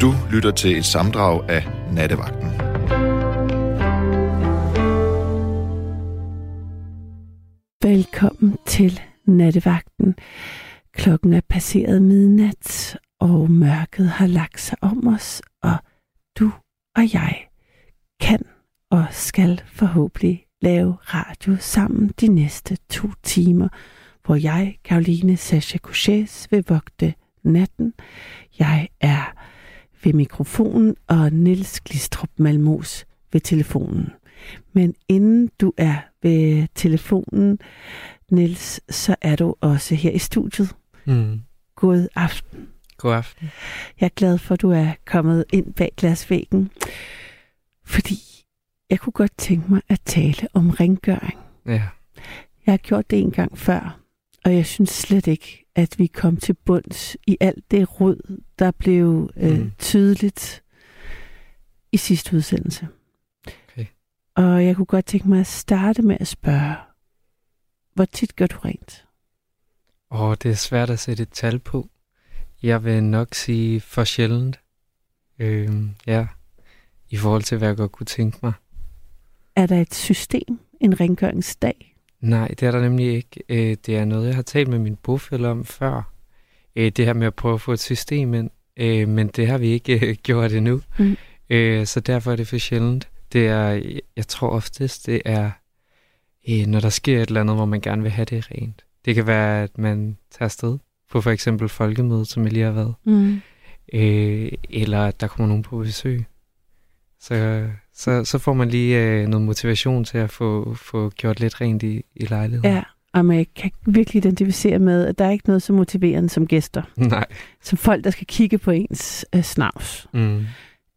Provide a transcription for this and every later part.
Du lytter til et samdrag af Nattevagten. Velkommen til Nattevagten. Klokken er passeret midnat, og mørket har lagt sig om os, og du og jeg kan og skal forhåbentlig lave radio sammen de næste to timer, hvor jeg, Karoline Sascha Couchés, vil vogte natten. Jeg er ved mikrofonen, og Nils Glistrup Malmos ved telefonen. Men inden du er ved telefonen, Nils, så er du også her i studiet. Mm. God aften. God aften. Jeg er glad for, at du er kommet ind bag glasvæggen, fordi jeg kunne godt tænke mig at tale om rengøring. Ja. Jeg har gjort det en gang før, og jeg synes slet ikke, at vi kom til bunds i alt det rod, der blev øh, Mm. tydeligt i sidste udsendelse. Okay. Og jeg kunne godt tænke mig at starte med at spørge, hvor tit gør du rent? Og det er svært at sætte et tal på. Jeg vil nok sige for sjældent. Øhm, ja. I forhold til, hvad jeg godt kunne tænke mig. Er der et system, en rengøringsdag? Nej, det er der nemlig ikke. Øh, det er noget, jeg har talt med min bofælle om før. Øh, det her med at prøve at få et system ind. Øh, men det har vi ikke øh, gjort endnu. Mm. Øh, så derfor er det for sjældent. Det er, jeg tror oftest, det er, øh, når der sker et eller andet, hvor man gerne vil have det rent. Det kan være, at man tager afsted på for eksempel folkemødet, som jeg lige har været. Mm. Øh, eller at der kommer nogen på besøg. Så, så, så får man lige øh, noget motivation til at få, få gjort lidt rent i, i lejligheden. Ja, og man kan virkelig identificere med, at der er ikke noget så motiverende som gæster. Nej. Som folk, der skal kigge på ens øh, snavs. Mm.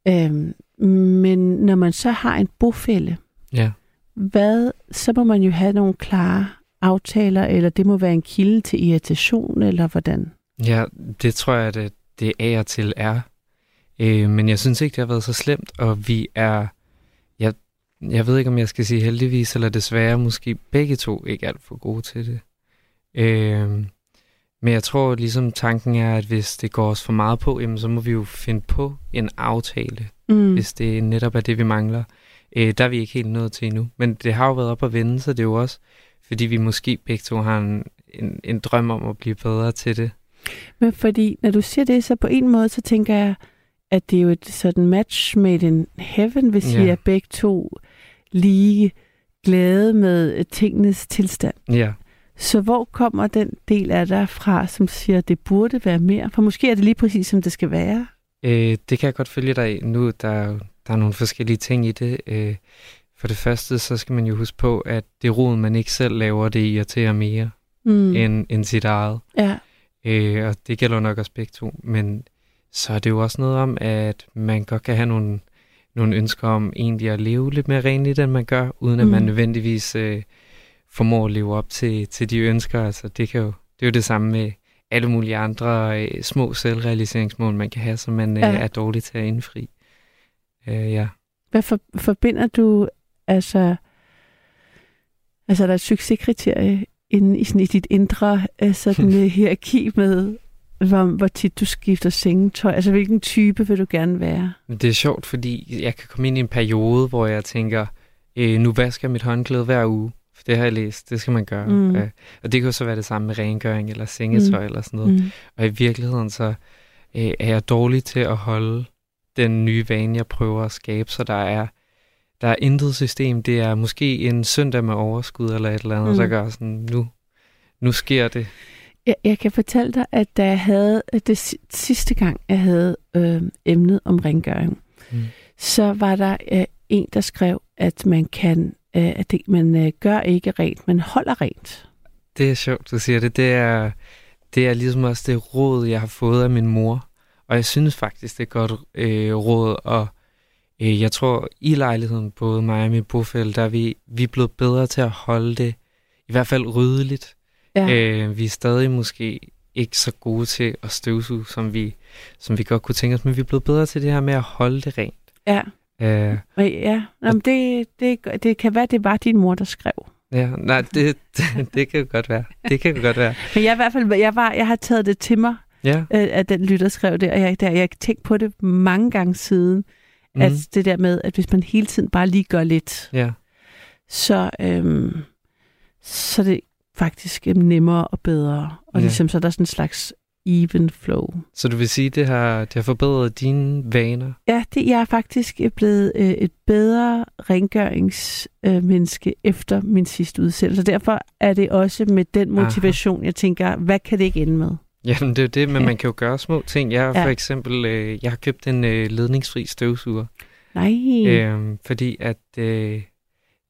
Øhm, men når man så har en bofælde, Ja. hvad, så må man jo have nogle klare aftaler, eller det må være en kilde til irritation, eller hvordan? ja, det tror jeg, at det af og til er. Øh, men jeg synes ikke, det har været så slemt, og vi er... Jeg, ved ikke, om jeg skal sige heldigvis, eller desværre måske begge to ikke alt for gode til det. Øh, men jeg tror ligesom tanken er, at hvis det går os for meget på, jamen, så må vi jo finde på en aftale, Mm. hvis det netop er det, vi mangler. Øh, der er vi ikke helt nået til endnu. Men det har jo været op at vende, så det er jo også, fordi vi måske begge to har en, en, en drøm om at blive bedre til det. Men fordi, når du siger det, så på en måde, så tænker jeg, at det er jo et sådan match made in heaven, hvis Ja. I er begge to lige glade med øh, tingenes tilstand. Ja. Så hvor kommer den del af dig fra, som siger, at det burde være mere? For måske er det lige præcis, som det skal være. Øh, det kan jeg godt følge dig i. Nu der er der er nogle forskellige ting i det. Øh, for det første, så skal man jo huske på, at det rod, man ikke selv laver, det irriterer mere mm. end, end sit eget. Ja. Øh, og det gælder nok også begge to. Men så er det jo også noget om, at man godt kan have nogle, nogle ønsker om egentlig at leve lidt mere renligt, end man gør, uden at Mm. man nødvendigvis øh, formår at leve op til, til de ønsker. Altså, det, kan jo, det er jo det samme med alle mulige andre øh, små selvrealiseringsmål, man kan have, som man øh, Ja. er dårlig til at indfri. Øh, ja. Hvad for, forbinder du, altså, altså er der et succeskriterie inde i, sådan, i dit indre øh, sådan, hierarki med, hvor, hvor tit du skifter sengetøj? Altså, hvilken type vil du gerne være? Det er sjovt, fordi jeg kan komme ind i en periode, hvor jeg tænker, øh, nu vasker jeg mit håndklæde hver uge. For det har jeg læst, det skal man gøre. Mm. Øh, og det kan jo så være det samme med rengøring eller sengetøj mm. eller sådan noget. Mm. Og i virkeligheden så øh, er jeg dårlig til at holde den nye vane, jeg prøver at skabe, så der er der er intet system. Det er måske en søndag med overskud eller et eller andet, mm. der gør sådan, nu, nu sker det. Jeg, jeg kan fortælle dig, at da jeg havde, det si- sidste gang, jeg havde øh, emnet om rengøring, Mm. så var der øh, en, der skrev, at man kan, øh, at det, man øh, gør ikke rent, man holder rent. Det er sjovt, du siger det. Det er, det er ligesom også det råd, jeg har fået af min mor. Og jeg synes faktisk, det er godt øh, råd. Og øh, jeg tror, i lejligheden, både mig og min bofælle, der er vi, vi er blevet bedre til at holde det, i hvert fald ryddeligt. Ja. Øh, vi er stadig måske ikke så gode til at støvsuge, som vi, som vi godt kunne tænke os, men vi er blevet bedre til det her med at holde det rent. ja. Øh, ja, Nå, men det, det, det kan være, det var din mor, der skrev. ja, nej, det, det, det kan jo godt være. Det kan jo godt være. Men jeg, i hvert fald, jeg, var, jeg har taget det til mig, Ja. øh, at den lytter skrev det, og jeg, der, jeg har tænkt på det mange gange siden, mm. at det der med, at hvis man hele tiden bare lige gør lidt, Ja. så, øhm, så det faktisk øhm, nemmere og bedre. Og Ja. ligesom så er der sådan en slags even flow. Så du vil sige, det har, det har forbedret dine vaner? Ja, det, jeg er faktisk blevet øh, et bedre rengøringsmenneske øh, efter min sidste udsendelse. Derfor er det også med den motivation, jeg tænker, hvad kan det ikke ende med? Jamen, det er det, men Ja. man kan jo gøre små ting. Jeg har Ja. for eksempel, øh, jeg har købt en øh, ledningsfri støvsuger, Nej. øh, fordi at øh,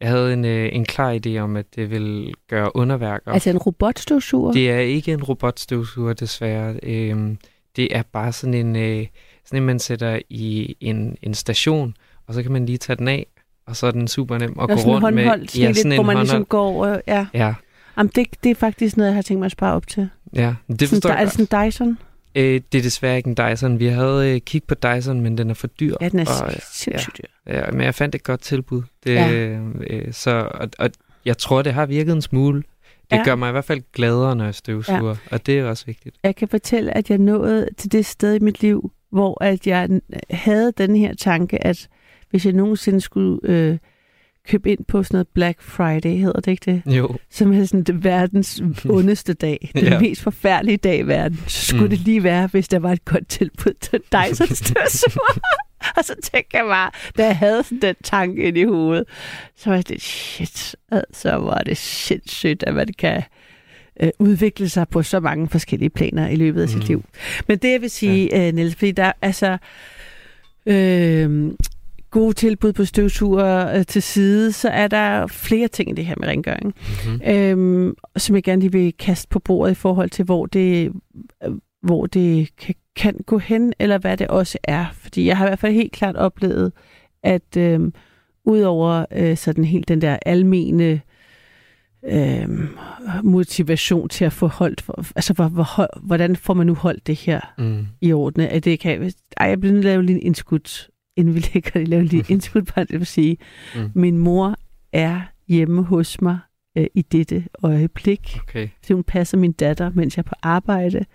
jeg havde en, øh, en klar idé om, at det ville gøre underværker. altså en robotstøvsuger? Det er ikke en robotstøvsuger, desværre. Øhm, det er bare sådan en, øh, sådan en, man sætter i en, en station, og så kan man lige tage den af, og så er den super nem at er gå sådan en rundt med. håndholdt, ja, lidt, hvor man ligesom håndholdt. går over. Ja. Ja, Jamen, det, det er faktisk noget, jeg har tænkt mig at spare op til. ja, det Sådan, forstår er jeg det sådan en Dyson? Øh, det er desværre ikke en Dyson. Vi havde øh, kigget på Dyson, men den er for dyr. Ja, den er Og, sindssygt dyr. Ja, men jeg fandt et godt tilbud. Det, Ja. ja. øh, så, og, og jeg tror, det har virket en smule. Det Ja. gør mig i hvert fald gladere, når jeg støvsuger, ja. og det er også vigtigt. Jeg kan fortælle, at jeg nåede til det sted i mit liv, hvor at jeg havde den her tanke, at hvis jeg nogensinde skulle øh, købe ind på sådan noget Black Friday, hedder det ikke det? Jo, Som er sådan det verdens ondeste dag. Den Ja. mest forfærdelige dag i verden. Så skulle Mm. det lige være, hvis der var et godt tilbud til Dyson støvsuger. og så tænkte jeg bare, da jeg havde sådan den tanke ind i hovedet, så var jeg sådan, shit, så var det sindssygt, at man kan øh, udvikle sig på så mange forskellige planer i løbet af sit Mm. liv. Men det jeg vil sige, ja. øh, Niels, fordi der altså øh, gode tilbud på støvsuger øh, til side, så er der flere ting i det her med rengøring, mm-hmm. øhm, som jeg gerne lige vil kaste på bordet i forhold til, hvor det, øh, hvor det kan, kan gå hen, eller hvad det også er. Fordi jeg har i hvert fald helt klart oplevet, at øhm, udover øh, sådan helt den der almene øhm, motivation til at få holdt, altså hvor, hvor, hvordan får man nu holdt det her mm. i orden? At det kan, ej, jeg bliver nødt til at lave lige en indskud, inden vi lægger det, lave lige en indskud på det, vil sige, Mm. min mor er hjemme hos mig øh, i dette øjeblik. Okay. Så hun passer min datter, mens jeg er på arbejde.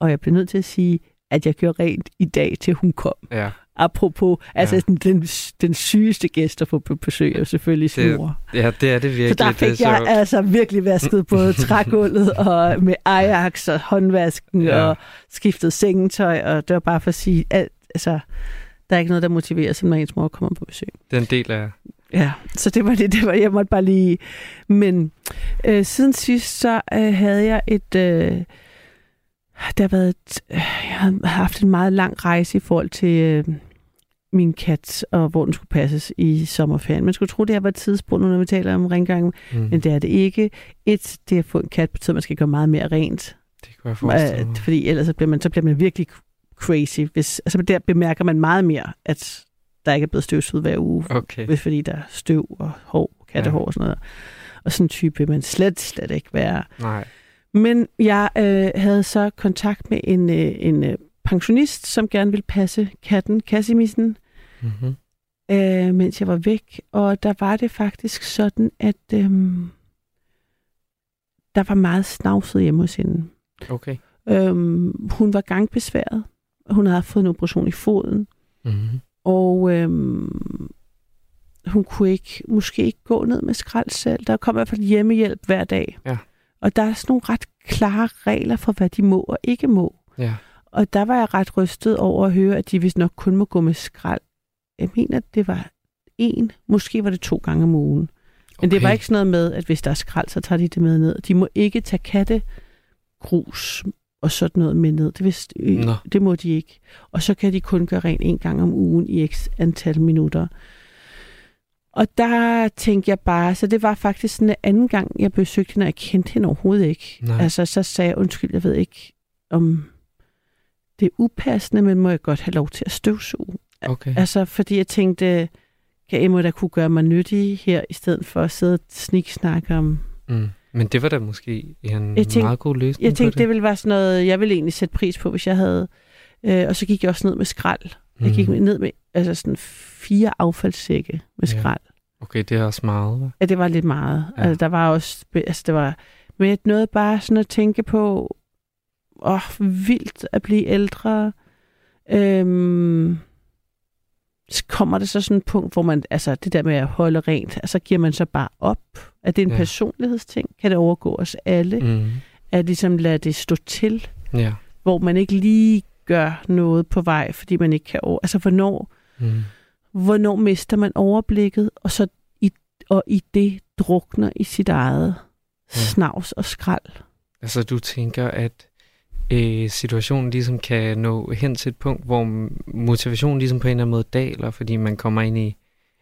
Og jeg bliver nødt til at sige, at jeg gjorde rent i dag, til hun kom. Ja. Apropos, altså Ja. sådan, den, den sygeste gæst at få på besøg, er selvfølgelig sin Det- mor. ja, det er det virkelig. Så der det er fik jeg sjovt. altså virkelig vasket både trægulvet og med Ajax og håndvasken ja. og skiftet sengetøj. Og det var bare for at sige, at altså, der er ikke noget, der motiverer, som når ens mor kommer på besøg. Den del af... Ja, så det var det, det var, jeg måtte bare lige... Men øh, siden sidst, så øh, havde jeg et... Øh, der har været et, øh, jeg har haft en meget lang rejse i forhold til øh, min kat, og hvor den skulle passes i sommerferien. Man skulle tro, det her var et tidspunkt, når vi taler om rengøring, Mm. men det er det ikke. Et, det at få en kat betyder, at man skal gøre meget mere rent. Det kunne jeg forestille mig. Øh, fordi ellers så bliver, man, så bliver man virkelig crazy. Hvis, altså der bemærker man meget mere, at der ikke er blevet støvsuget hver uge Okay. hvis fordi der er støv og hår, kattehår Ja. og sådan noget. Og sådan en type vil man slet, slet ikke være. Nej. Men jeg øh, havde så kontakt med en, øh, en øh, pensionist, som gerne ville passe katten, Cassimissen, Mm-hmm. øh, mens jeg var væk. Og der var det faktisk sådan, at øh, der var meget snavset hjemme hos hende. Okay. Øhm, hun var gangbesværet. Hun havde fået en operation i foden. Mm-hmm. Og øhm, hun kunne ikke, måske ikke gå ned med skrald selv. Der kom i hvert fald hjemmehjælp hver dag. Ja. Og der er sådan nogle ret klare regler for, hvad de må og ikke må. Ja. Og der var jeg ret rystet over at høre, at de vist nok kun må gå med skrald. Jeg mener, at det var en, måske var det to gange om ugen. Men det var ikke sådan noget med, at hvis der er skrald, så tager de det med ned. De må ikke tage katte, grus og sådan noget med ned. Det, vidste, øh, Nå. det må de ikke. Og så kan de kun gøre rent en gang om ugen i x antal minutter. Og der tænkte jeg bare, så det var faktisk sådan en anden gang, jeg besøgte hende, og jeg kendte hende overhovedet ikke. Nej. Altså, så sagde jeg, undskyld, jeg ved ikke, om det er upassende, men må jeg godt have lov til at støvsuge? Okay. Altså, fordi jeg tænkte, kan Emma da kunne gøre mig nyttig her, i stedet for at sidde og sniksnakke om... Mm. Men det var da måske en Jeg tænkte- meget god løsning Jeg tænkte, på det ville være sådan noget, jeg ville egentlig sætte pris på, hvis jeg havde... Øh, og så gik jeg også ned med skrald. Jeg gik Mhm. ned med altså sådan fire affaldssække med Ja. skrald. Okay, det er også meget, hva'? Ja, det var lidt meget. Ja. Ja. Altså, der var også... Altså, det var... Men jeg nåede bare sådan at tænke på, åh, vildt at blive ældre. Øhm, så kommer det så sådan et punkt, hvor man, altså det der med at holde rent, altså giver man så bare op? Er det en Ja. personlighedsting? Kan det overgå os alle? Mm. At ligesom lade det stå til, Ja. hvor man ikke lige gør noget på vej, fordi man ikke kan over... Altså hvornår, Mm. hvornår mister man overblikket, og så i, og i det drukner i sit eget Ja. snavs og skrald. Altså, du tænker, at øh, situationen ligesom kan nå hen til et punkt, hvor motivationen ligesom på en eller anden måde daler, fordi man kommer ind i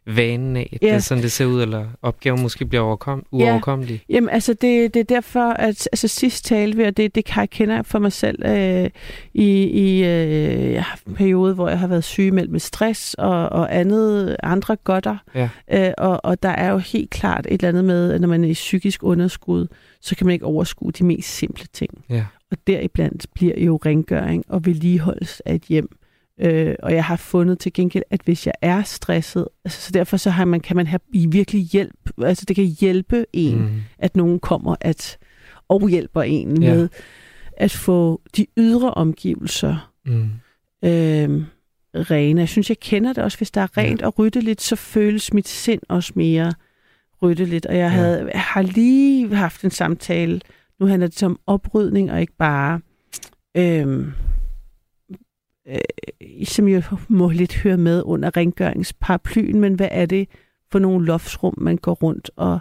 vanen af, at Ja. det er sådan, det ser ud, eller opgaven måske bliver overkom- uoverkommelig. Jamen, altså, det, det er derfor, at altså, sidst talte vi, og det, det kan jeg kende for mig selv øh, i, i øh, jeg har en periode, hvor jeg har været sygemeldt med stress og, og andet, andre godter. Ja. Øh, og, og der er jo helt klart et eller andet med, at når man er i psykisk underskud, så kan man ikke overskue de mest simple ting. Ja. Og deriblandt bliver jo rengøring og vedligeholdelse af et hjem. Øh, og jeg har fundet til gengæld, at hvis jeg er stresset, altså, så derfor så har man, kan man have i virkelig hjælp, altså det kan hjælpe en, mm. Mm. at nogen kommer at, og hjælper en Ja. med at få de ydre omgivelser Mm. øh, rene. Jeg synes, jeg kender det også. Hvis der er rent ja. og ryddeligt, så føles mit sind også mere ryddeligt. Og jeg Ja. havde, jeg har lige haft en samtale. Nu handler det om oprydning, og ikke bare... Øh, øh, som jo må lidt høre med under rengøringsparaplyen, men hvad er det for nogle loftsrum, man går rundt og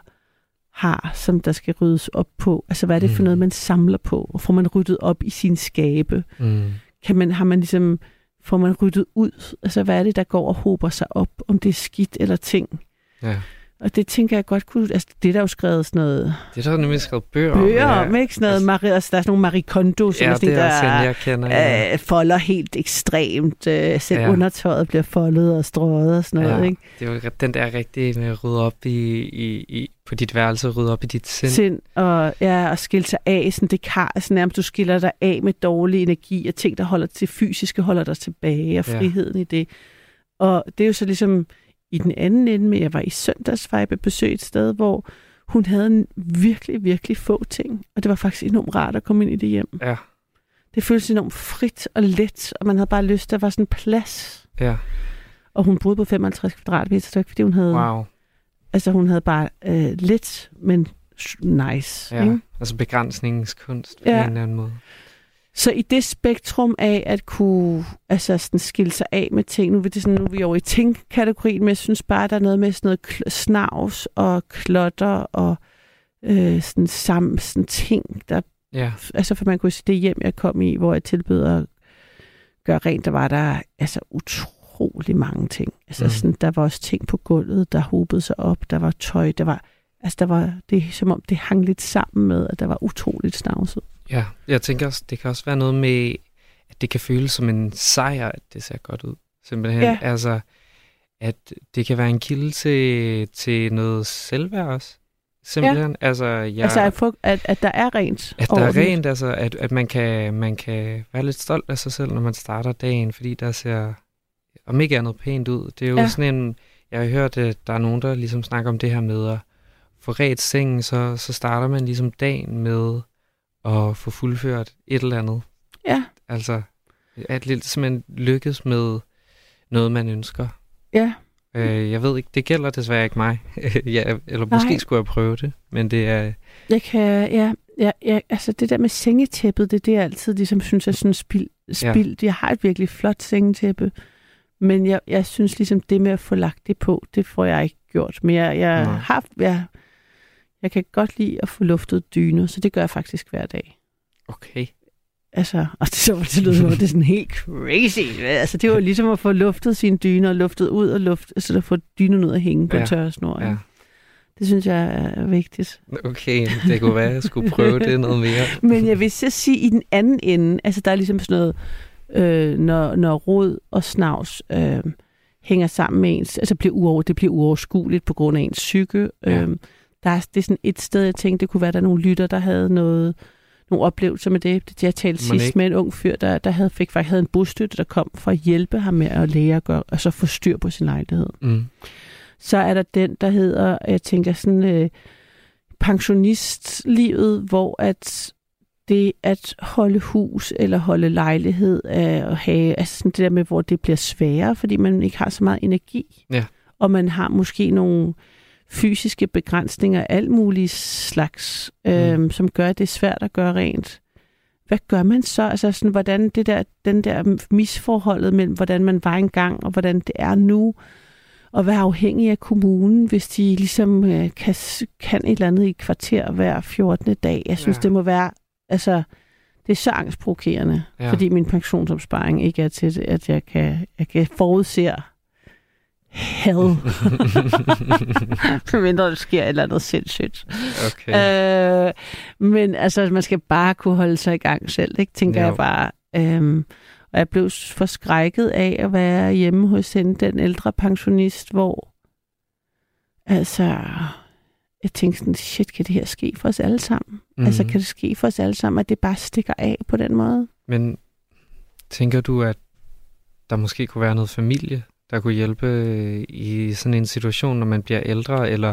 har, som der skal ryddes op på? Altså, hvad er det for Mm. noget, man samler på? Og får man ryddet op i sin skabe? Mm. kan man, har man ligesom, får man ryddet ud? Altså, hvad er det, der går og hober sig op, om det er skidt eller ting? Ja. Og det tænker jeg godt kunne, altså det er der jo skrevet sådan noget Det er der nemlig skrevet bøger, bøger om. om, ikke? Sådan noget, Altså- Marie, altså, der er sådan nogle Marie Kondo, som Ja, er sådan, det er der jeg kender. Ja. øh, folder helt ekstremt. Øh, selv Ja. ja. undertøjet bliver foldet og strøget og sådan noget, Ja. ikke? Det er jo den der rigtige med at rydde op i, i, i, på dit værelse, rydde op i dit sind. Sind og, ja, og skille sig af, sådan det kan, sådan nærmest du skiller dig af med dårlig energi og ting, der holder til fysiske, holder dig tilbage, og Ja. friheden i det. Og det er jo så ligesom i den anden ende, men jeg var i søndags, var jeg besøg et sted, hvor hun havde en virkelig, virkelig få ting, og det var faktisk enormt rart at komme ind i det hjem. Ja, Det føltes enormt frit og let, og man havde bare lyst, der var sådan plads. ja. Og hun boede på 55 kvadratmeter, så det var ikke, fordi hun havde, Wow. altså hun havde bare øh, lidt, men nice. Ja. Ikke? Altså begrænsningens kunst på Ja. en eller anden måde. Så i det spektrum af at kunne altså sådan skille sig af med ting, nu er, det sådan, nu er vi over i ting-kategorien, men jeg synes bare, der er noget med sådan noget snavs og klotter og øh, sådan, sam, sådan ting, der, Ja, altså for man kunne sige, det hjem, jeg kom i, hvor jeg tilbød at gøre rent, der var der altså utrolig mange ting. Altså mm. sådan, der var også ting på gulvet, der hobede sig op, der var tøj, der var, altså der var, det er som om det hang lidt sammen med, at der var utroligt snavset. Ja. Jeg tænker også, det kan også være noget med, at det kan føles som en sejr, at det ser godt ud. Simpelthen. Ja. Altså, at det kan være en kilde til, til noget selvværd også. Simpelthen. Ja. Altså, jeg. Altså at, få, at, at der er rent. At der er rent, altså at, at man, kan, man kan være lidt stolt af sig selv, når man starter dagen, fordi der ser, om ikke andet, pænt ud. Det er jo. Ja. sådan en, jeg har hørt, at der er nogen, der ligesom snakker om det her med at få ret sengen, så, så starter man ligesom dagen med at få fuldført et eller andet. Ja, Altså, at lidt simpelthen lykkes med noget, man ønsker. ja. Øh, jeg ved ikke, det gælder desværre ikke mig. ja, eller måske Nej. skulle jeg prøve det, men det er... Jeg kan, ja, ja, ja, altså det der med sengetæppet, det er det, jeg altid ligesom synes er sådan spild. spild. Jeg har et virkelig flot sengetæppe, men jeg, jeg synes ligesom det med at få lagt det på, det får jeg ikke gjort. Men jeg, jeg Nej. har, jeg, jeg kan godt lide at få luftet dyner, så det gør jeg faktisk hver dag. Okay. Altså, og det, så, det lyder som om, det er sådan helt crazy. Altså, det var ligesom at få luftet sine dyner, luftet ud og luft, altså at få dynerne ud at hænge på Ja, tørre snor. Ja. Det synes jeg er vigtigt. Okay, det kunne være, at jeg skulle prøve det noget mere. Men jeg vil så sige, i den anden ende, altså der er ligesom sådan noget, øh, når, når rod og snavs øh, hænger sammen med ens, altså bliver uover, det bliver uoverskueligt på grund af ens psyke. Ja. Øh, der er, det er sådan et sted, jeg tænkte, det kunne være, der er nogle lytter, der havde noget, nogle oplevelser med det. Jeg talte Mon sidst ikke? med en ung fyr, der, der havde, fik faktisk havde en bostøtte, der kom for at hjælpe ham med at lære at gøre, og så få styr på sin lejlighed. Mm. Så er der den, der hedder, jeg tænker sådan, øh, pensionistlivet, hvor at det at holde hus eller holde lejlighed at have, altså sådan det der med, hvor det bliver sværere, fordi man ikke har så meget energi. Ja. Og man har måske nogle fysiske begrænsninger alt muligt slags, øhm, som gør, det svært at gøre rent. Hvad gør man så? Altså sådan, hvordan det der, den der misforholdet mellem, hvordan man var engang, og hvordan det er nu, og være afhængig af kommunen, hvis de ligesom øh, kan, kan et eller andet i kvarter hver 14. dag. Jeg synes, Ja. det må være, altså, det er så angstprovokerende, Ja. fordi min pensionsopsparing ikke er til, at jeg kan, jeg kan forudse hell, medmindre der sker et eller andet sindssygt. okay. Øh, men altså, man skal bare kunne holde sig i gang selv, ikke? tænker Jo. jeg bare. Øhm, og jeg blev forskrækket af at være hjemme hos hende, den ældre pensionist, hvor altså, jeg tænkte sådan, shit, kan det her ske for os alle sammen? Mm. Altså, Mhm. kan det ske for os alle sammen, at det bare stikker af på den måde? Men tænker du, at der måske kunne være noget familie, der kunne hjælpe øh, i sådan en situation, når man bliver ældre, eller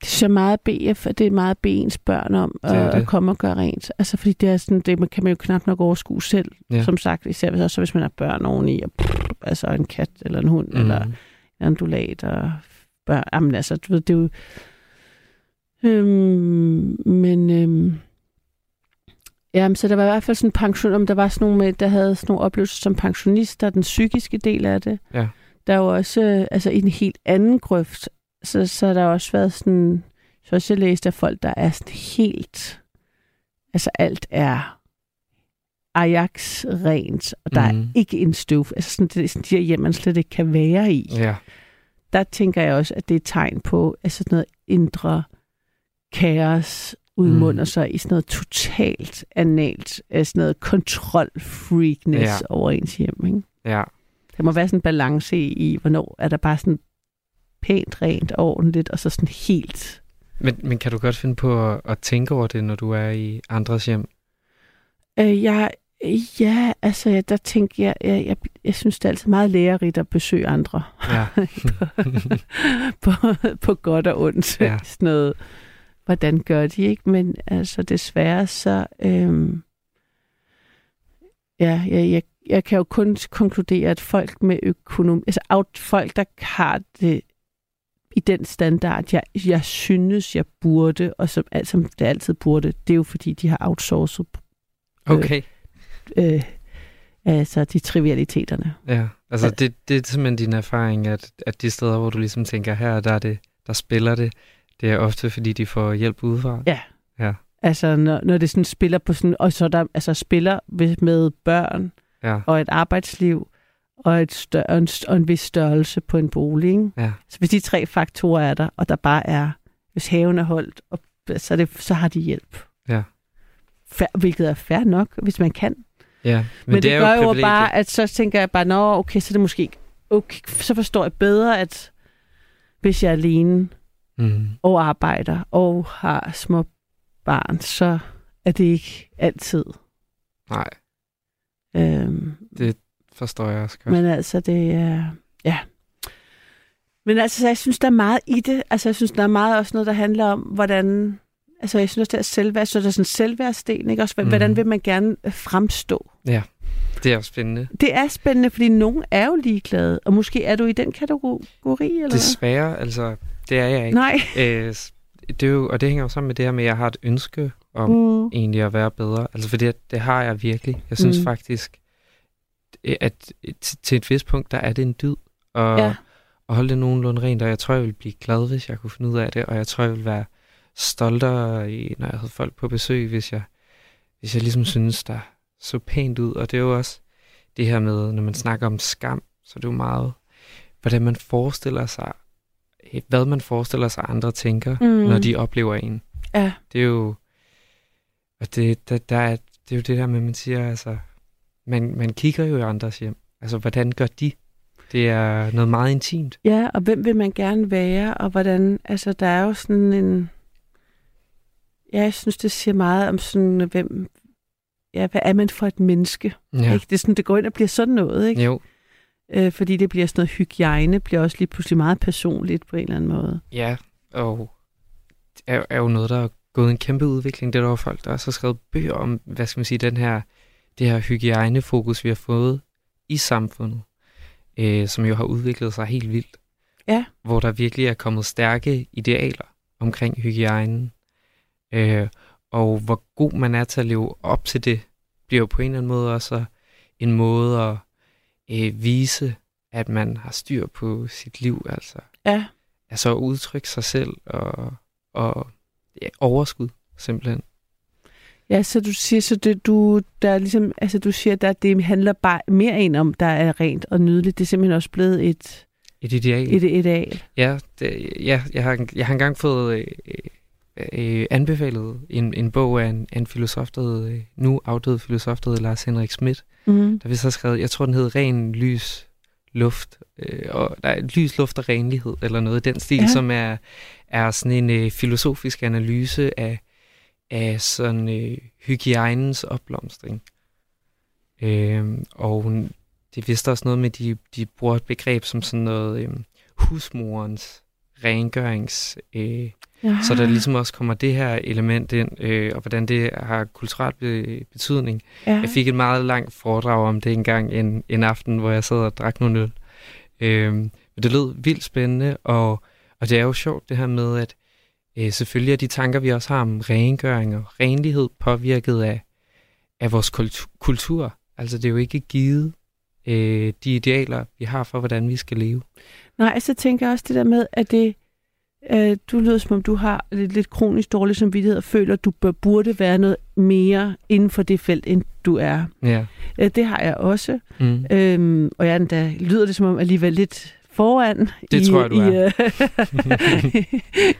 Det er så meget BF, at det er meget bede ens børn om Det at, det. at komme og gøre rent. Altså, fordi det er sådan, det man kan man jo knap nok overskue selv, Ja. som sagt, især hvis, også hvis man har børn oveni, og pff, altså en kat eller en hund, mm. eller Mhm. en undulat, og børn, jamen altså, du ved, det er jo... Øhm, men... Øhm, Jamen, så der var i hvert fald sådan en pension, om der var sådan nogle med, der havde sådan nogle oplevelser som pensionister, den psykiske del af det. Ja. Der er jo også, øh, altså i en helt anden grøft, så, så har der også været sådan, så også jeg læste af folk, der er sådan helt, altså alt er Ajax rent, og der mm. Mhm. er ikke en støv, altså sådan, det er sådan de her hjem, man slet ikke kan være i. Ja, Der tænker jeg også, at det er et tegn på, altså sådan noget indre kaos udmunder Mm. sig i sådan noget totalt analt, sådan noget kontrolfreakness ja. over ens hjem. Ikke? ja. Der må være sådan en balance i, hvornår er der bare sådan pænt, rent og ordentligt, og så sådan helt... Men, men kan du godt finde på at, at tænke over det, når du er i andres hjem? Øh, jeg, ja, altså, jeg, der tænker jeg, jeg, jeg, jeg synes, det er altid meget lærerigt at besøge andre. Ja. på, på godt og ondt. Ja. Sådan noget, hvordan gør de, ikke? Men altså, desværre så... Øhm, ja, jeg, jeg, jeg kan jo kun konkludere, at folk med økonomi... Altså, folk, der har det i den standard, jeg, jeg synes, jeg burde, og som, som det altid burde, det er jo fordi, de har outsourcet Okay. øh, altså de trivialiteterne. Ja, altså det, det er simpelthen din erfaring, at, at de steder, hvor du ligesom tænker, her der er det, der spiller det, det er ofte fordi, de får hjælp udefra. Ja. Ja. Altså, når, når det sådan spiller på sådan, og så er der altså spiller med børn Ja, og et arbejdsliv og, et stør, og, en, og en vis størrelse på en bolig. Ikke? ja, Så hvis de tre faktorer er der, og der bare er, hvis haven er holdt, og, så, det, så har de hjælp. Ja. Fair, hvilket er fair nok, hvis man kan. ja. Men, Men, det, er det gør jo, privilegiet. bare, at så tænker jeg bare, nå, okay, så er det måske ikke, okay, så forstår jeg bedre, at hvis jeg er alene, Mm. og arbejder og har små barn, så er det ikke altid. Nej, Øhm, forstår jeg også godt. men altså, det er... Ja. Men altså, så jeg synes, der er meget i det. Altså, jeg synes, der er meget også noget, der handler om, hvordan... Altså, jeg synes også, det er selvværd, så der er sådan en selvværdsdel, ikke? Også, hvordan vil man gerne øh, fremstå? Det er spændende. Det er spændende, fordi nogen er jo ligeglade, og måske er du i den kategori, eller? Desværre, altså, det er jeg ikke. Nej. Øh, s- det er jo, og det hænger jo sammen med det her med, at jeg har et ønske om Mm. egentlig at være bedre. Altså, for det, det har jeg virkelig. Jeg synes Mm. faktisk, at t- til et vist punkt, der er det en dyd at, Ja. at holde det nogenlunde rent, og jeg tror, jeg ville blive glad, hvis jeg kunne finde ud af det, og jeg tror, jeg ville være stoltere, i, når jeg havde folk på besøg, hvis jeg, hvis jeg ligesom synes, der så pænt ud. Og det er jo også det her med, når man snakker om skam, så er det jo meget, hvordan man forestiller sig, hvad man forestiller sig, andre tænker, mm. når de oplever en. Ja. Det er jo, og det, der, der er, det er jo det der med, man siger, altså, man, man kigger jo i andres hjem. Altså, hvordan gør de? Det er noget meget intimt. Ja, og hvem vil man gerne være, og hvordan, altså der er jo sådan en, ja, jeg synes, det siger meget om sådan, hvem, ja, hvad er man for et menneske? Ja. Ikke? Det er sådan, det går ind og bliver sådan noget, ikke? Jo, Øh, fordi det bliver sådan noget hygiejne, bliver også lige pludselig meget personligt på en eller anden måde. ja, og det er, er jo noget, der gået en kæmpe udvikling. Det er der jo folk, der også har skrevet bøger om, hvad skal man sige, den her, det her hygiejnefokus, vi har fået i samfundet, øh, som jo har udviklet sig helt vildt. Ja. Hvor der virkelig er kommet stærke idealer omkring hygiejnen. Øh, og hvor god man er til at leve op til det, bliver jo på en eller anden måde også en måde at øh, vise, at man har styr på sit liv. Altså, Ja. altså at udtrykke sig selv og, og ja, overskud, simpelthen. Ja, så du siger, så det, du, der er ligesom, altså du siger, at det handler bare mere end om, der er rent og nydeligt. Det er simpelthen også blevet et, Et ideal. et ideal. Ja, det, ja jeg, har, jeg har engang fået øh, øh, anbefalet en, en bog af en, af en filosof, der hed, øh, nu afdøde filosof, der hed Lars Henrik Schmidt, Mm. der vi så skrevet, jeg tror den hed Ren Lys Luft, øh, og der er lys, luft og renlighed, eller noget i den stil, Ja. som er, er sådan en øh, filosofisk analyse af, af sådan øh, hygiejnens opblomstring. Øh, og det vist også noget med, de, de bruger et begreb som sådan noget øh, husmorens rengørings... Øh, Ja. så der ligesom også kommer det her element ind, øh, og hvordan det har kulturel be- betydning. ja. Jeg fik et meget langt foredrag om det engang en, en aften, hvor jeg sad og drak nogle øl. Øhm, men det lød vildt spændende, og, og det er jo sjovt det her med, at øh, selvfølgelig er de tanker, vi også har om rengøring og renlighed, påvirket af, af vores kultu- kultur. Altså det er jo ikke givet øh, de idealer, vi har for, hvordan vi skal leve. Nej, så tænker jeg også det der med, at det, øh, du lyder som om, du har lidt, lidt kronisk dårlig samvittighed og føler, at du bør, burde være noget mere inden for det felt, end du er. Ja. Øh, det har jeg også. Mm. Øhm, og jeg endda, lyder det som om alligevel lidt foran Det i, tror jeg, du i, er. øh,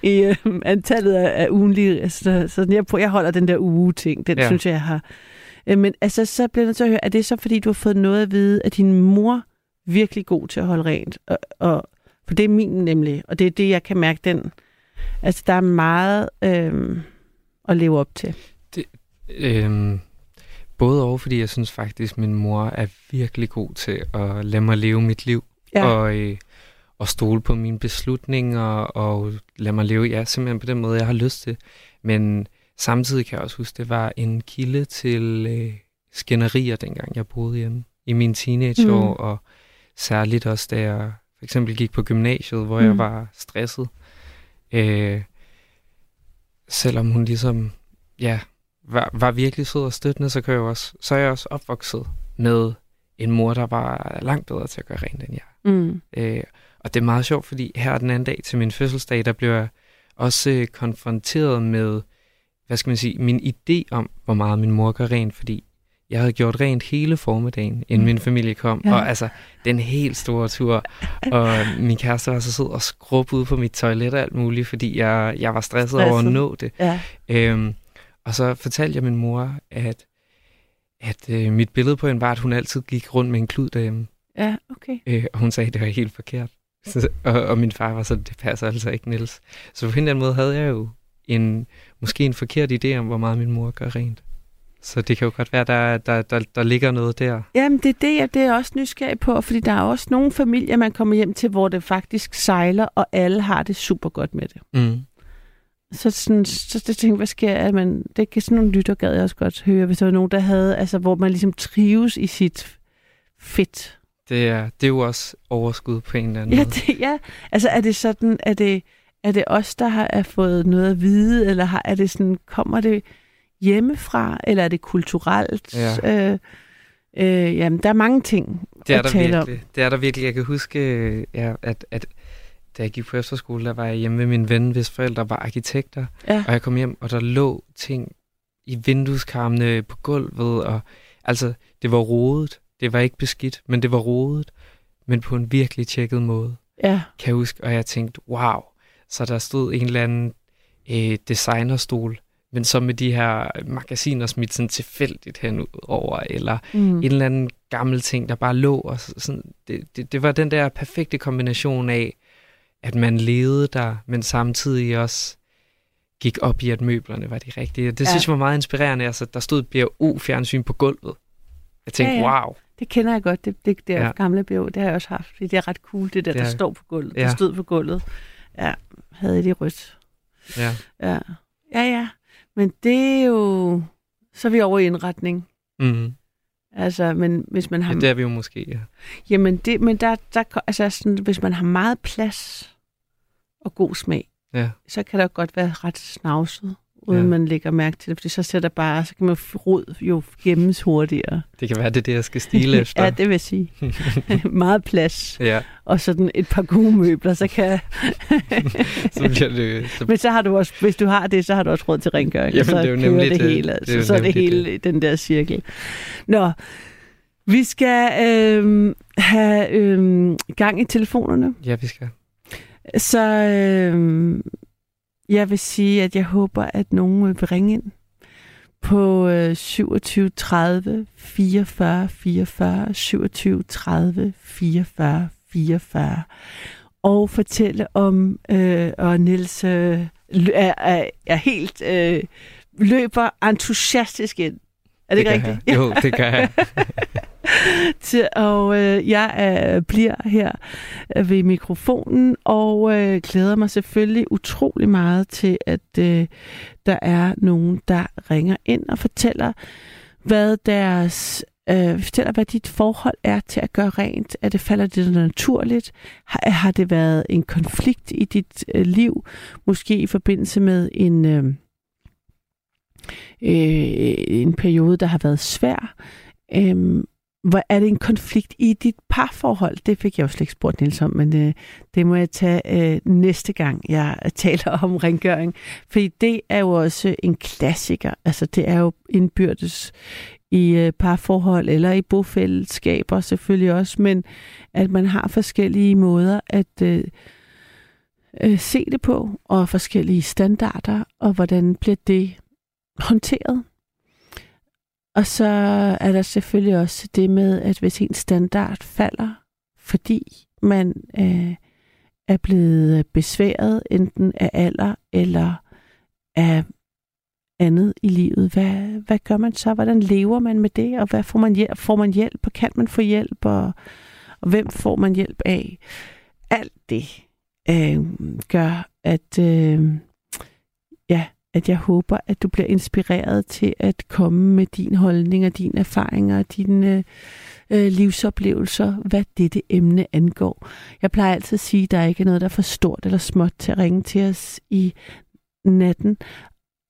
i øh, antallet af, af ugenlige. Altså, så jeg, prøver, jeg holder den der uge-ting, den ja. Ja. synes jeg, jeg har. Øh, men altså, så bliver jeg nødt til at høre, er det så fordi, du har fået noget at vide, at din mor virkelig god til at holde rent? Og, og, for det er min nemlig, og det er det, jeg kan mærke den. Altså, der er meget øh, at leve op til. Øhm, både og, fordi jeg synes faktisk, min mor er virkelig god til at lade mig leve mit liv. Ja. Og, øh, og stole på mine beslutninger, og lade mig leve, ja, simpelthen på den måde, jeg har lyst til. Men samtidig kan jeg også huske, det var en kilde til øh, skænderier, dengang jeg boede hjemme i mine teenageår, Mm. og særligt også, da jeg for eksempel gik på gymnasiet, hvor Mm. jeg var stresset. Øh, selvom hun ligesom, ja, var, var virkelig sød og støttende, så, kan jeg også, så er jeg også opvokset med en mor, der var langt bedre til at gøre rent end jeg. Mm. Øh, og det er meget sjovt, fordi her den anden dag til min fødselsdag, der blev jeg også øh, konfronteret med, hvad skal man sige, min idé om, hvor meget min mor gør rent, fordi jeg havde gjort rent hele formiddagen, inden Mm. min familie kom. Ja. Og altså, den helt store tur. Og min kæreste var så sød og skrub ud på mit toilet og alt muligt, fordi jeg, jeg var stresset, over at Stresset. nå det. Ja. Øhm, og så fortalte jeg min mor, at, at øh, mit billede på hende var, at hun altid gik rundt med en klud derhjemme. ja, okay. Øh, og hun sagde, at det var helt forkert. Så, og, og min far var sådan, det passer altså ikke, Niels. Så på en eller anden måde havde jeg jo en, måske en forkert idé om, hvor meget min mor gør rent. Så det kan jo godt være, der, der, der, der ligger noget der. Jamen, det er det, jeg det er også nysgerrig på, fordi der er også nogle familier, man kommer hjem til, hvor det faktisk sejler, og alle har det super godt med det. Mm. Så, sådan, så det tænker jeg, hvad sker der? Man, det kan sådan nogle lytter, gad jeg også godt høre, hvis der var nogen, der havde, altså hvor man ligesom trives i sit fedt. Det, er, det er jo også overskud på en eller anden Ja, måde. det, ja. altså er det sådan, er det, er det os, der har er fået noget at vide, eller har, er det sådan, kommer det hjemmefra, eller er det kulturelt? Ja. Øh, øh, jamen, der er mange ting Det er at der tale om. virkelig. Det er der virkelig. Jeg kan huske, ja, at, at da jeg gik på efterskole, der var jeg hjemme med min ven, hvis forældre var arkitekter. Ja. Og jeg kom hjem, og der lå ting i vindueskarmene på gulvet. Og, altså, det var rodet. Det var ikke beskidt, men det var rodet. Men på en virkelig tjekket måde, Ja, kan jeg huske. Og jeg tænkte, wow. Så der stod en eller anden øh, designerstol, men så med de her magasiner smidt sådan tilfældigt henover, eller mm. en eller anden gammel ting, der bare lå. Og så- sådan, det, det, det var den der perfekte kombination af, at man levede der, men samtidig også gik op i, at møblerne var de rigtige. Det Ja. synes jeg var meget inspirerende. Altså, der stod et BRU-fjernsyn på gulvet. Jeg tænkte, Ja, ja, wow. Det kender jeg godt, det, det der ja. Gamle bjerg, det har jeg også haft. Det er ret cool, det der, Det der er- står på gulvet. Ja. Der stod på gulvet. Ja, havde det rødt. Ja. Ja, ja. ja. Men det er jo... Så er vi over i indretning. Mm. Altså, men hvis man har... Ja, det er vi jo måske, ja. Jamen, det, men der, der, altså sådan, hvis man har meget plads og god smag, Ja. så kan jo godt være ret snavset, uden Ja. man lægger mærke til det, fordi så sætter bare, så kan man rod jo gemmes hurtigere. Det kan være, det er det, jeg skal stile efter. ja, det vil jeg sige. meget plads, ja, og sådan et par gode møbler, så kan... så bliver det... Så... men så har du også, hvis du har det, så har du også råd til rengøring, Jamen, så det er jo nemlig det det. hele, Det er altså, så er det hele i den der cirkel. Nå, vi skal øh, have øh, gang i telefonerne. Ja, vi skal. Så øh, jeg vil sige, at jeg håber, at nogen vil ringe ind på øh, 27 30 44 44 27 30 44 44 og fortælle om, øh, og Niels øh, er, er, er helt øh, løber entusiastisk ind. Er det, det ikke rigtigt? Jeg. Jo, det kan jeg. til, og øh, jeg øh, bliver her øh, ved mikrofonen og øh, glæder mig selvfølgelig utrolig meget til, at øh, der er nogen, der ringer ind og fortæller, hvad deres øh, fortæller, hvad dit forhold er til at gøre rent. Er det falder det naturligt? Har, har det været en konflikt i dit øh, liv? Måske i forbindelse med en øh, øh, en periode, der har været svær. Øh, hvor er det en konflikt i dit parforhold? Det fik jeg jo slet ikke spurgt Niels om, men øh, det må jeg tage øh, næste gang, jeg taler om rengøring. Fordi det er jo også en klassiker. Altså det er jo indbyrdes i øh, parforhold eller i bofællesskaber selvfølgelig også, men at man har forskellige måder at øh, øh, se det på, og forskellige standarder, og hvordan bliver det håndteret. Og så er der selvfølgelig også det med, at hvis ens standard falder, fordi man øh, er blevet besværet enten af alder eller af andet i livet, hvad, hvad gør man så? Hvordan lever man med det? Og hvad får man hjælp? Får man hjælp, og kan man få hjælp? Og, og hvem får man hjælp af? Alt det øh, gør, at øh, ja, at jeg håber, at du bliver inspireret til at komme med din holdning og dine erfaringer og dine øh, øh, livsoplevelser, hvad dette emne angår. Jeg plejer altid at sige, at der ikke er noget, der er for stort eller småt til at ringe til os i natten,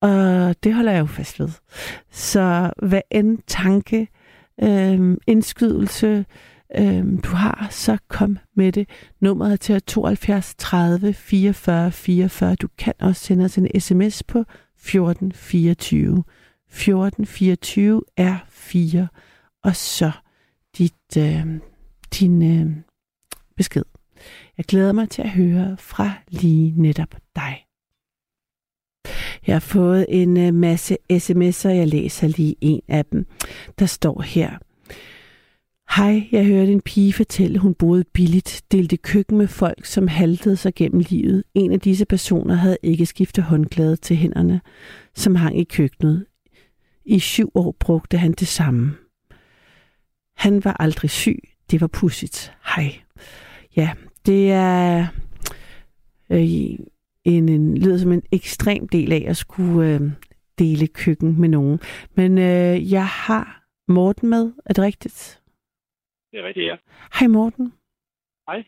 og det holder jeg jo fast ved. Så hvad end tanke, øh, indskydelse, øh, du har, så kom med det. Nummeret er til 72 30 44 44. Du kan også sende os en sms på 1424. 1424 er 4, og så dit, øh, din øh, besked. Jeg glæder mig til at høre fra lige netop dig. Jeg har fået en øh, masse sms'er, jeg læser lige en af dem. Der står her. Hej, jeg hørte en pige fortælle, hun boede billigt, delte køkken med folk, som haltede sig gennem livet. En af disse personer havde ikke skiftet håndklæde til hænderne, som hang i køkkenet. I syv år brugte han det samme. Han var aldrig syg. Det var pudsigt. Hej. Ja, det er øh, en, en, lyder som en ekstrem del af at skulle øh, dele køkken med nogen. Men øh, jeg har Morten med. Er det rigtigt? Det er rigtigt, ja. Hej Morten. Hej.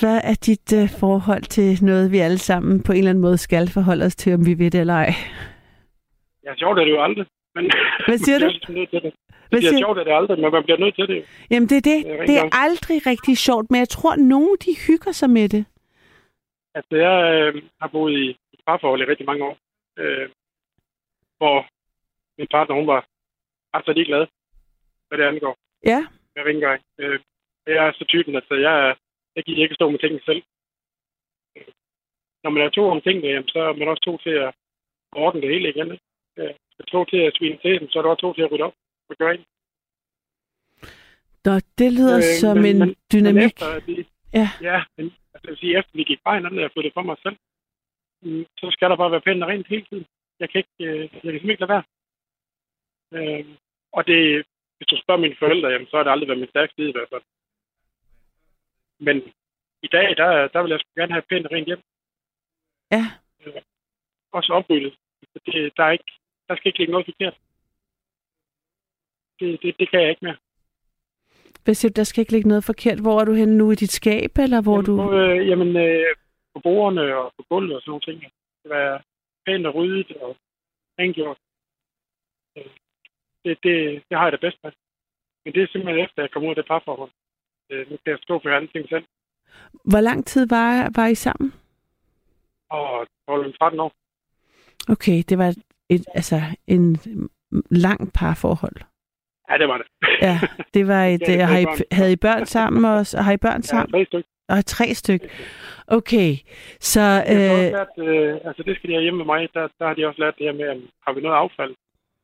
Hvad er dit øh, forhold til noget, vi alle sammen på en eller anden måde skal forholde os til, om vi ved det eller ej? Ja, sjovt er det jo aldrig. Men Hvad siger du? bliver nødt til det. Er sjovt er det aldrig, men man bliver nødt til det. Jamen det er det. Det er Det er aldrig rigtig sjovt, men jeg tror, at nogen de hygger sig med det. Altså, jeg øh, har boet i et parforhold i rigtig mange år, øh, hvor min partner, hun var ret så ligeglad, hvad det angår Ja. Med rengøring. Øh, jeg er så typen, at jeg, jeg giver ikke stå med tingene selv. Når man er to om tingene, jamen, så er man også to til at ordne det hele igen. Ikke? Øh, to til at svine til, så er der også to til at rydde op og gøre ind. Nå, det lyder øh, som men- en men- dynamik. Men efter, vi, Ja. ja, men altså, jeg vil sige, efter vi gik fra hinanden, og jeg flyttede for mig selv, mm, så skal der bare være pænt og rent hele tiden. Jeg kan ikke, øh, jeg kan simpelthen ikke lade være. Øh, og det, hvis du spørger mine forældre, jamen, så har det aldrig været min stærke side i hvert fald. Men i dag, der, der vil jeg sgu gerne have pænt og rent hjem. Ja. Også opryddet Det, der, er ikke, der skal ikke ligge noget forkert. Det, det, det kan jeg ikke mere. Hvad siger du, der skal ikke ligge noget forkert? Hvor er du henne nu i dit skab, eller hvor jamen, du... På, øh, jamen, øh, på bordene og på gulvet og sådan nogle ting. Det var pænt og ryddet og rengjort. Øh, Det, det, det har jeg det bedst med. Men det er simpelthen efter, at jeg kom ud af det parforhold. Øh, nu kan jeg stå for andre ting selv. Hvor lang tid var, var I sammen? Og 12-13 år. Okay, det var et, altså en lang parforhold. Ja, det var det. Ja, det var et... Ja, det var har I, havde I børn sammen også? Har I børn Ja, sammen? tre stykker. Og tre stykker. Okay, så... Øh, lært, øh, altså det skal de have hjemme med mig, der, der har de også lært det her med, har vi noget affald,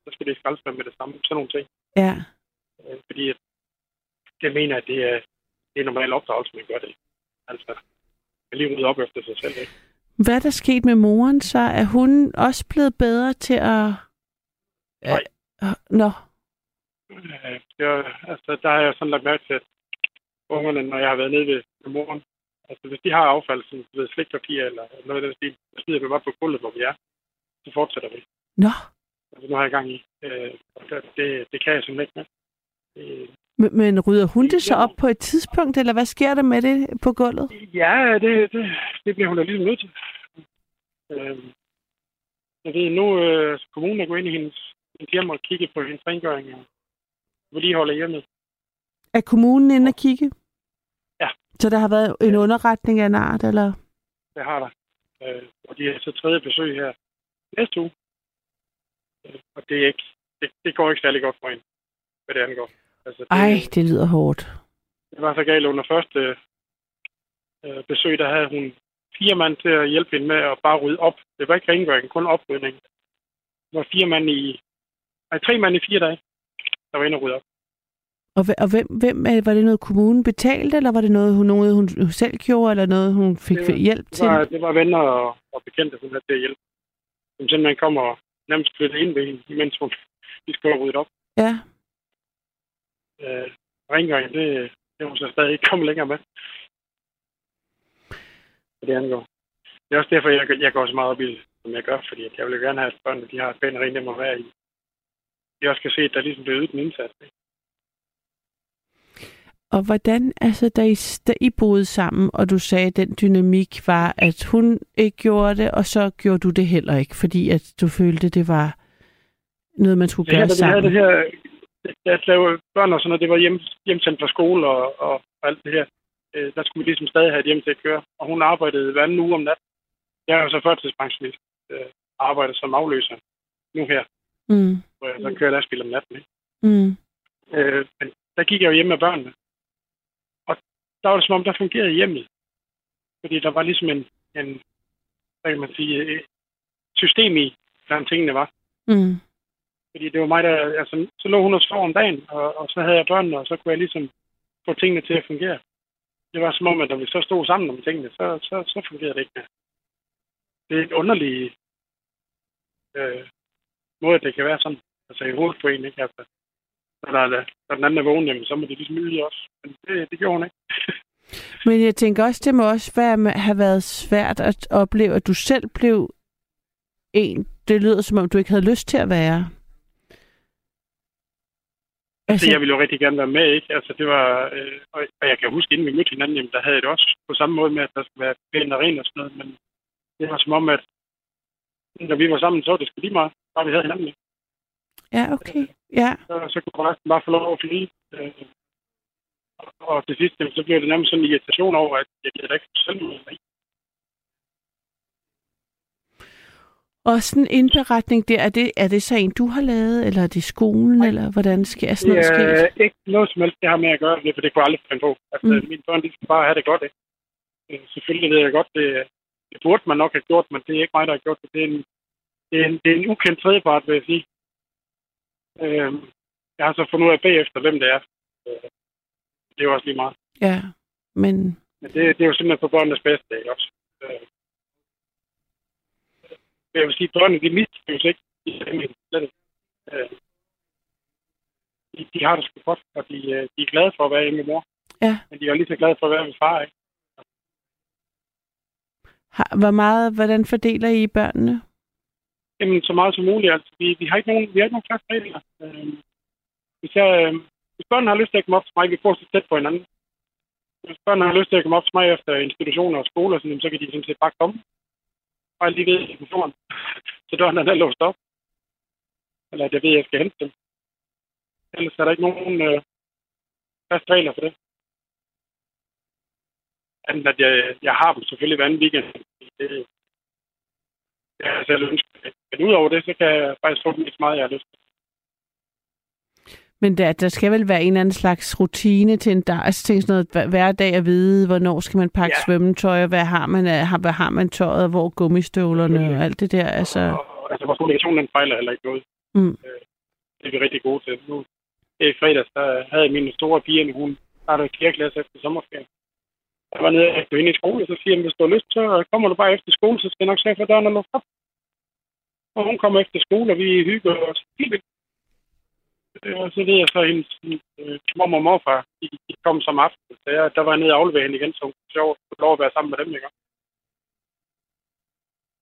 så skal det skraldes med det samme. Sådan nogle ting. ja, Øh, fordi at jeg mener, at det er, det er normal opdragelse, man gør det. Altså, man lige rydde op efter sig selv. Ikke? hvad er der sket med moren så? Er hun også blevet bedre til at... Nej. Nå, Øh, jeg, altså, der har jeg sådan lagt mærke til, at ungerne, når jeg har været nede ved, ved moren, altså hvis de har affald, som ved, slikpapir eller noget af den stil, så smider vi bare på gulvet, hvor vi er. Så fortsætter vi. nå. Altså, nu har jeg gang i. Øh, og det, det, det kan jeg simpelthen ikke med. Øh, Men, men rydder hun det så op på et tidspunkt, eller hvad sker der med det på gulvet? Ja, det, det, det bliver hun da ligesom nødt til. Øh, jeg ved, nu øh, kommunen er gået ind i hendes, hendes hjem og kigge på hendes rengøring og vedligeholde hjemmet. Er kommunen inde at kigge? Ja. Så der har været en underretning af en art, eller? Det har der. Øh, og de er så tredje besøg her næste uge. Øh, og det, er ikke, det, det går ikke særlig godt for hende, hvad det angår. Altså, det, Ej, det lyder hårdt. det var så galt under første øh, besøg, der havde hun fire mand til at hjælpe hende med at bare rydde op. Det var ikke rengøring, kun oprydning. Det var fire mand i... Nej, tre mand i fire dage, der var inde og rydde op. Og, og hvem, hvem er, var det noget, kommunen betalte, eller var det noget, hun, noget, hun selv gjorde, eller noget, hun fik Det hjælp Det til? var, det var venner og, og bekendte, hun havde til at hjælpe. Som simpelthen kom og nærmest flyttede ind ved hende, imens hun de skulle have ryddet op. Ja. øh, rengøring, det, det er hun så stadig ikke kommet længere med. Hvad det angår. Det er også derfor, jeg, jeg går så meget op i det, som jeg gør, fordi jeg vil jo gerne have, at børnene de har et pænt rent hjem at være i. De også kan se, at der ligesom bliver ydet en indsats. Ikke? Og hvordan, altså da I, da I boede sammen, og du sagde, at den dynamik var, at hun ikke gjorde det, og så gjorde du det heller ikke, fordi at du følte, det var noget, man skulle Så gøre da sammen. det her, at lave børn og sådan noget, det var hjem, hjemsendt fra skole og, og, og alt det her. Øh, der skulle vi ligesom stadig have et hjem til at køre. Og hun arbejdede hver anden uge om natten. Jeg er jo så førtidspensionist. Øh, arbejder som afløser nu her, Mm, hvor jeg så kører lastbil om natten. Ikke? mm, Øh, men der gik jeg jo hjem med børnene. Der var det som om, der fungerede hjemmet. Fordi der var ligesom en, en hvad kan man sige, system i, hvordan tingene var. mm. Fordi det var mig, der... Altså, så lå hun og sov om dagen, og, og så havde jeg børnene, og så kunne jeg ligesom få tingene til at fungere. Det var som om, at når vi så stod sammen om tingene, så, så, så fungerede det ikke mere. Det er et underligt øh, måde, det kan være sådan. Altså i hovedet på en, ikke? Altså, når, der, er- når den anden er vågen, jamen, så må det ligesom yde også. Men det, det gjorde hun ikke. Men jeg tænker også, det må også være, have været svært at opleve, at du selv blev en. Det lyder som om, du ikke havde lyst til at være. Altså, jeg ville jo rigtig gerne være med, ikke? Altså, det var... Øh, og jeg kan huske, inden vi mødte hinanden, jamen, der havde jeg det også på samme måde med, at der skulle være pænt og rent og sådan noget. Men det var som om, at når vi var sammen, så var det sgu lige meget. Bare vi havde hinanden, ikke? Ja, okay. Ja. så, så kunne resten bare få lov at flyde. Øh, og- til sidst, så blev det nærmest sådan en irritation over, at jeg gider ikke selv af Og sådan en indberetning der, er det, er det så en, du har lavet, eller er det skolen, Nej. eller hvordan skal er sådan Det noget er sket? ikke noget som helst, det har med at gøre, det, for det kunne jeg aldrig finde på. Altså, Mm. mm. mine børn, de skal bare have det godt, ikke? Øh, Selvfølgelig ved jeg godt, det, det burde man nok have gjort, men det er ikke mig, der har gjort det. Det er en, det er en, det er en ukendt tredjepart, vil jeg sige. Øh, jeg har så fundet ud af bagefter, hvem det er. Øh, det er jo også lige meget. Ja, men Men det, det er jo simpelthen for børnenes bedste, ikke også? Øh, jeg vil sige, at børnene, de mistrives ikke. De. Øh, de, de har det sgu godt, og de, øh, de er glade for at være hjemme med mor. Ja. Men de er lige så glade for at være med far, ikke? hvor meget, hvordan fordeler I børnene? Jamen, så meget som muligt. Altså, vi, vi har ikke nogen, vi har ikke nogen fast regler. Øh, hvis, jeg, øh, hvis børnene har lyst til at komme op til mig, vi får så tæt på hinanden. Hvis børnene har lyst til at komme op til mig efter institutioner og skoler, sådan, så kan de sådan set bare komme. Bare lige ved i telefonen. så døren er låst op. Eller at jeg ved, at jeg skal hente dem. Ellers er der ikke nogen øh, fast regler for det. Andet at jeg, jeg har dem selvfølgelig hver anden weekend. Det, jeg har selv ønsket. Men udover det, så kan jeg faktisk få så meget, jeg har lyst til. Men der, der skal vel være en eller anden slags rutine til en dag. Altså tænk sådan noget hver, hver dag at vide, hvornår skal man pakke Ja. ja. svømmetøj, og hvad har man, hvad har man tøjet, og hvor er gummistøvlerne Selvfølgelig. og alt det der. Altså, Og, altså, vores kommunikation, den fejler heller ikke noget. mm, Det er vi rigtig gode til. Nu, i fredags, der havde jeg min store pige, hun startede kirkelæs efter sommerferien. Jeg var nede efter hende i skole, og så siger hun, hvis du har lyst, så kommer du bare efter skole, så skal jeg nok sørge for, døren er lukket op. Og hun kommer efter skole, og vi hygger os helt vildt. Øh, Og så ved jeg så, at hendes øh, mor og morfar, de, de kom som aften. Så jeg, der var jeg nede og aflevere hende igen, så hun kunne sjovt få lov at være sammen med dem. Ikke?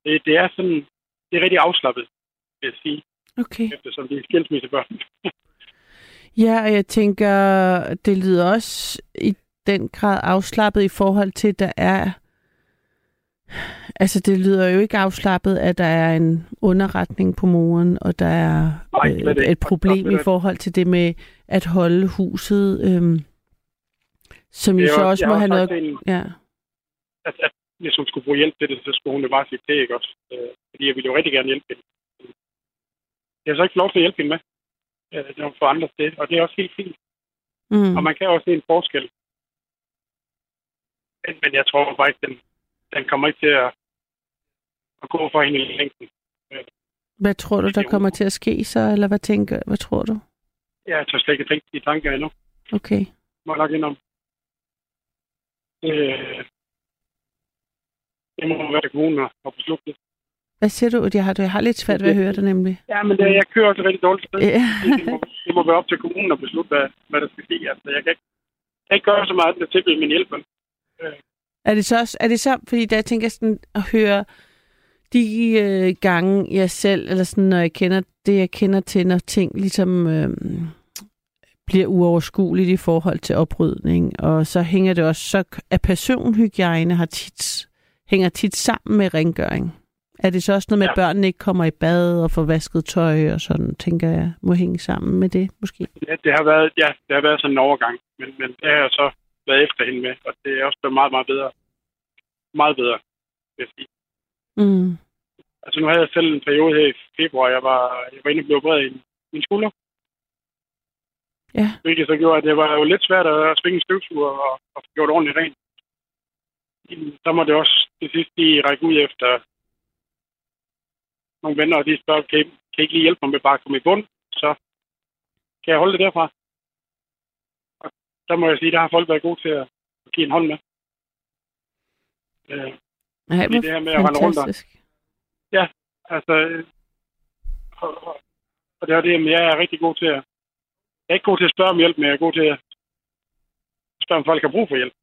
Det, det er sådan, det er rigtig afslappet, vil jeg sige, okay. eftersom de er skilsmissebørn. Ja, og jeg tænker, det lyder også i den grad afslappet i forhold til, at der er... Altså, det lyder jo ikke afslappet, at der er en underretning på moren, og der er Nej, øh, et problem i forhold til det med at holde huset, øhm, som jo så også- må have noget... til hende, Ja. at, at hvis hun skulle bruge hjælp til det, så skulle hun jo bare sige det, ikke også? Øh, fordi jeg ville jo rigtig gerne hjælpe hende. Jeg har så ikke lov til at hjælpe hende med. Øh, det var for andre sted, og det er også helt fint. Mm. Og man kan også se en forskel. Men, men jeg tror bare ikke, den, den kommer ikke til at, at gå for hende i længden. Hvad tror du, der kommer til at ske så, eller hvad tænker Hvad tror du? Jeg tør slet ikke tænke de tanker endnu. Okay. Må jeg nok indom. Øh, det må være kommunen at beslutte det. Hvad siger du? Jeg har, jeg har lidt svært ved at høre dig nemlig. Ja, men det, jeg kører også rigtig dårligt sted. Ja. det, må, det må være op til kommunen at beslutte, hvad, hvad der skal ske. Altså, jeg kan ikke, jeg kan ikke gøre så meget, at tilbyde min hjælp. vel? Er det så, er det så fordi der tænker jeg sådan at høre de øh, gange jeg selv, eller sådan, når jeg kender det, jeg kender til, når ting ligesom øh, bliver uoverskueligt i forhold til oprydning, og så hænger det også, så at personhygiejne har tit, hænger tit sammen med rengøring. Er det så også noget med, at Ja. børnene ikke kommer i bad og får vasket tøj og sådan, tænker jeg, må hænge sammen med det måske? Det, det, har været, ja, det har været sådan en overgang, men, men det har jeg så været efter hende med, og det er også blevet meget, meget bedre. Meget bedre, vil jeg sige. Mm. Altså nu havde jeg selv en periode her i februar, jeg var, jeg var inde og blev opereret i min- skulder, Ja. hvilket så gjorde, at det var jo lidt svært at svinge en støvsuger og, og få gjort ordentligt rent. Så må det også til sidst lige række ud efter nogle venner, og de spørger, kan, I- kan I ikke lige hjælpe mig med bare at komme i bund? Så kan jeg holde det derfra. Og der må jeg sige, der har folk været gode til at give en hånd med. Øh, Fordi det her med at rende rundt og- Ja, altså, og, og, og det er det, jeg er rigtig god til at... Jeg er ikke god til at spørge om hjælp, men jeg er god til at spørge, om folk har brug for hjælp.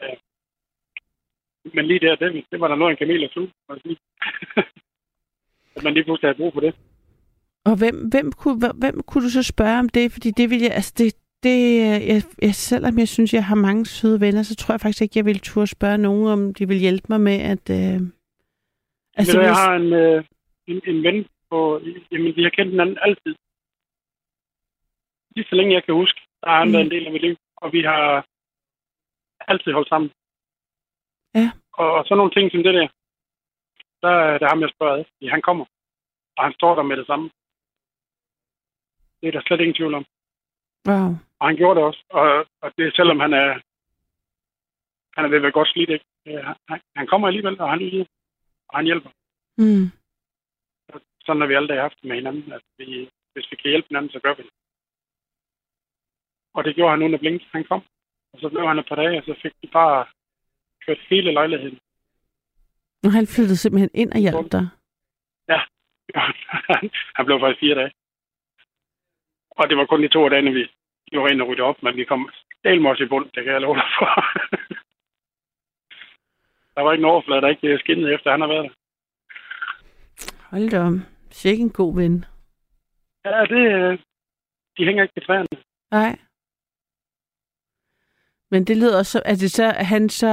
Ja. men lige der, det, det var der noget af en kamel at sluge, må jeg sige. at man lige pludselig havde brug for det. Og hvem, hvem, kunne, hvem, hvem kunne du så spørge om det? Fordi det vil jeg, altså det, det jeg, jeg, selvom jeg synes, jeg har mange søde venner, så tror jeg faktisk ikke, jeg ville turde spørge nogen, om de vil hjælpe mig med at... Øh, Altså, jeg har en, øh, en, en ven på... Jamen, vi har kendt hinanden altid. Lige så længe jeg kan huske, der har han Mm. været en del af mit liv. Og vi har altid holdt sammen. Ja. Og, og så nogle ting som det der, der er det ham, jeg spørger. Fordi Han kommer, og han står der med det samme. Det er der slet ingen tvivl om. Wow. Og han gjorde det også. Og, og det er selvom han er, han er ved at være godt slidt, ikke? Øh, Han, han kommer alligevel, og han lyder, og han hjælper. Mm. Sådan har vi aldrig haft med hinanden. At vi, hvis vi kan hjælpe hinanden, så gør vi det. Og det gjorde han under blink. Han kom. Og så blev han et par dage, og så fik de bare kørt hele lejligheden. Og han flyttede simpelthen ind og hjalp dig. han blev faktisk fire dage. Og det var kun de to dage, vi gjorde rent og rydde op, men vi kom del med os i bund, det kan jeg love dig for. der var ikke en overflade, der ikke skinnede efter, han har været der. Hold da om. Sikke en god ven. Ja, det, øh, de hænger ikke på træerne. Nej. Men det lyder også, at det så, han, så,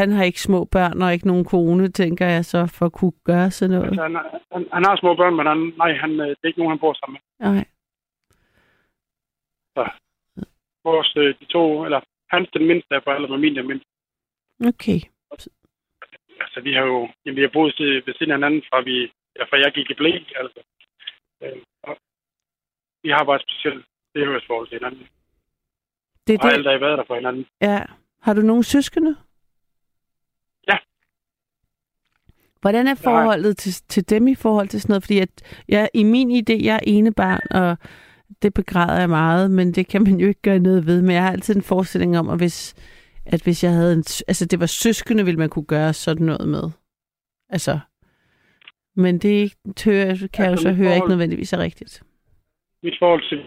han har ikke små børn og ikke nogen kone, tænker jeg så, for at kunne gøre sådan noget. Altså, han, han, han har små børn, men han, nej, han, øh, det er ikke nogen, han bor sammen med. Nej. Vores, øh, de to, eller hans den mindste er på alder med min den mindste. Okay. Altså, vi har jo jamen, vi har boet ved siden af hinanden, fra, vi, ja, fra jeg gik i blæ. Altså. Øh, og vi har bare et specielt tilhørsforhold til hinanden. Det er Og har det. altid været der for hinanden. Ja. Har du nogen søskende? Ja. Hvordan er har forholdet til, til dem i forhold til sådan noget? Fordi at jeg, i min idé, jeg er ene barn, og det begræder jeg meget, men det kan man jo ikke gøre noget ved. Men jeg har altid en forestilling om, at hvis, at hvis jeg havde en... Altså, det var søskende, ville man kunne gøre sådan noget med. Altså... Men det er ikke, tør, kan jeg jo Altså, så høre ikke forhold- nødvendigvis er rigtigt. Mit forhold til...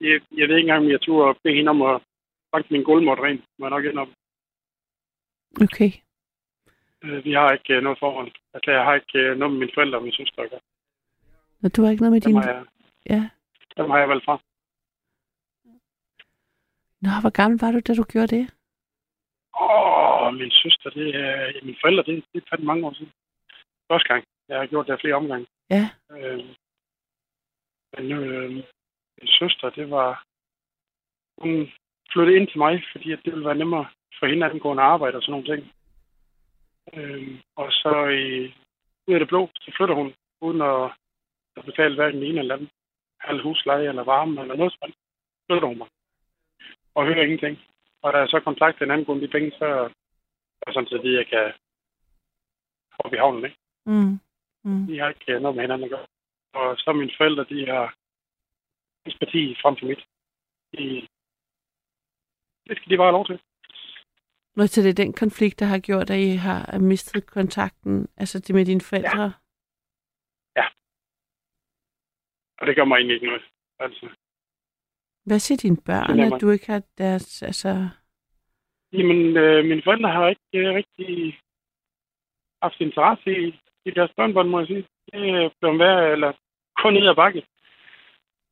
Jeg, jeg ved ikke engang, om jeg turde bede hende om at banke min gulvmåtte ren. Må jeg nok indrømme. Okay. Øh, Vi har ikke øh, noget forhold. Altså, jeg har ikke øh, noget med mine forældre og min søster at gøre. Og du har ikke noget med Dem din... har jeg, Ja. dem har jeg valgt fra. Nå, hvor gammel var du, da du gjorde det? Åh, min søster, det er... Mine forældre, det, det er fandme mange år siden. Første gang. Jeg har gjort det flere omgange. Ja. Øh, men øh, min søster, det var... Hun flyttede ind til mig, fordi at det ville være nemmere for hende angående arbejde og sådan nogle ting. Øh, og så i, ud af det blå, så flytter hun, uden at, at betale hverken den ene eller anden halv husleje eller varme eller noget sådan. Flytter hun mig. Og hører ingenting. Og da jeg så kontakter en angående de penge, så er sådan set, at jeg kan hoppe i havnen, ikke? Mm. Mm. De har ikke øh, noget med hinanden at gøre. Og så mine forældre, de har hans parti frem for mit. De, det skal de bare have lov til. Og så det er den konflikt, der har gjort, at I har mistet kontakten, altså det med dine forældre? Og det gør mig egentlig ikke noget. Altså, Hvad siger dine børn, at du ikke har deres, altså... jamen, øh, mine forældre har ikke øh, rigtig haft interesse i, i deres børnebørn, må jeg sige. Det er blevet værd, eller kun ned ad bakke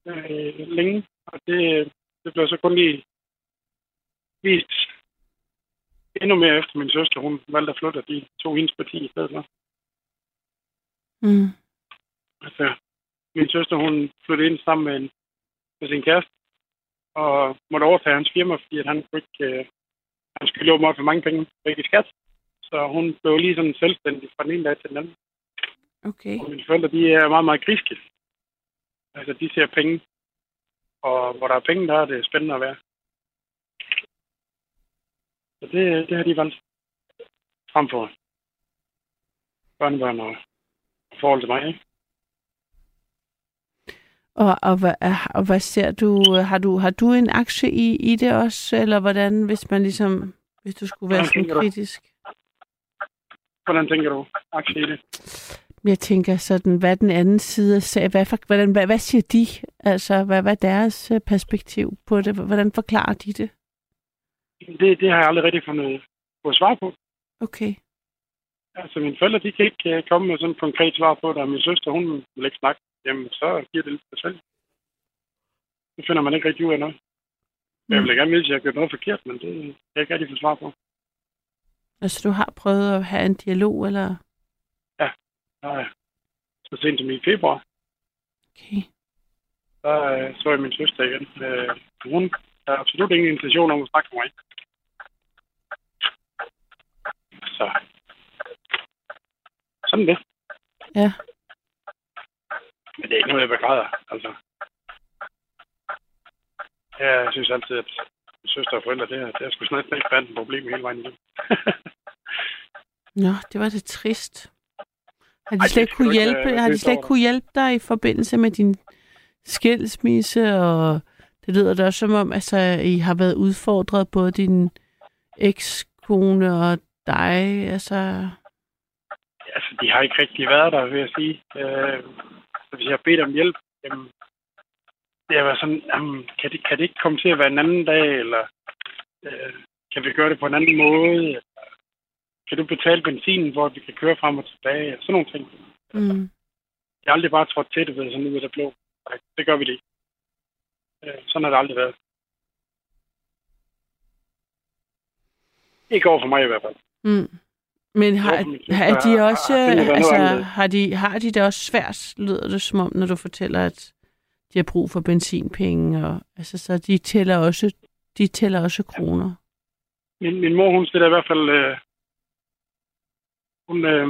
øh, længe. Og det, det blev så kun lige vist endnu mere efter min søster. Hun valgte at flytte, og de tog hendes parti i stedet for. Mm. Altså, min søster, hun flyttede ind sammen med, en, med sin kæreste, og måtte overtage hans firma, fordi at han kunne ikke, øh, han skulle låne mig for mange penge væk i skat. Så hun blev lige sådan selvstændig fra den ene dag til den anden. Okay. Og mine forældre, de er meget, meget griske. Altså, de ser penge. Og hvor der er penge, der er det spændende at være. Så det, det har de valgt. Frem for børnebørn og forhold til mig, ikke? Og, og, hvad, og hvad ser du, har du, har du en aktie i, i det også, eller hvordan, hvis man ligesom, hvis du skulle være sådan kritisk? Hvordan tænker du aktie i det? Jeg tænker sådan, hvad den anden side sagen, hvad, hvordan, hvad, hvad siger de? Altså, hvad, hvad er deres øh, perspektiv på det? Hvordan forklarer de det? Det, det har jeg aldrig rigtig fundet på svar på. Okay. Altså, mine forældre, de kan ikke øh, komme med sådan et konkret svar på det, og min søster, hun vil ikke snakke. Jamen, så giver det lidt sig selv. Det finder man ikke rigtig ud af noget. Jeg vil gerne vide, at jeg har gjort noget forkert, men det kan jeg ikke rigtig få svar på. Altså, du har prøvet at have en dialog, eller? Nej. Så sent som i februar, Okay. så øh, så jeg min søster igen. Øh, hun har absolut ingen intention om at snakke med mig. Så. Sådan det. Ja. Men det er ikke noget, jeg begræder. Altså. Jeg synes altid, at søster og forældre, det er, det er sgu været et problem hele vejen igennem. Nå, det var det trist. Har de Ej, slet ikke kunne du ikke hjælpe, være har de slet ikke kunne hjælpe dig i forbindelse med din skilsmisse, og det lyder da også som om, altså, I har været udfordret, både din ekskone og dig, altså... altså, de har ikke rigtig været der, vil jeg sige. Øh, så hvis jeg har bedt om hjælp, jamen, det har været sådan, jamen, kan, det, kan det ikke komme til at være en anden dag, eller øh, kan vi gøre det på en anden måde? kan du betale benzinen, hvor vi kan køre frem og tilbage, og sådan nogle ting. Mm. Jeg har aldrig bare trådt til det, ved sådan ud af det blå. Nej, det gør vi det ikke. Øh, sådan har det aldrig været. Ikke over for mig i hvert fald. Mm. Men har, men det har de også, har altså, har de, har de det også svært, lyder det som om, når du fortæller, at de har brug for benzinpenge, og altså, så de tæller også, de tæller også kroner. Min, min mor, hun stiller i hvert fald... Øh, hun, øh,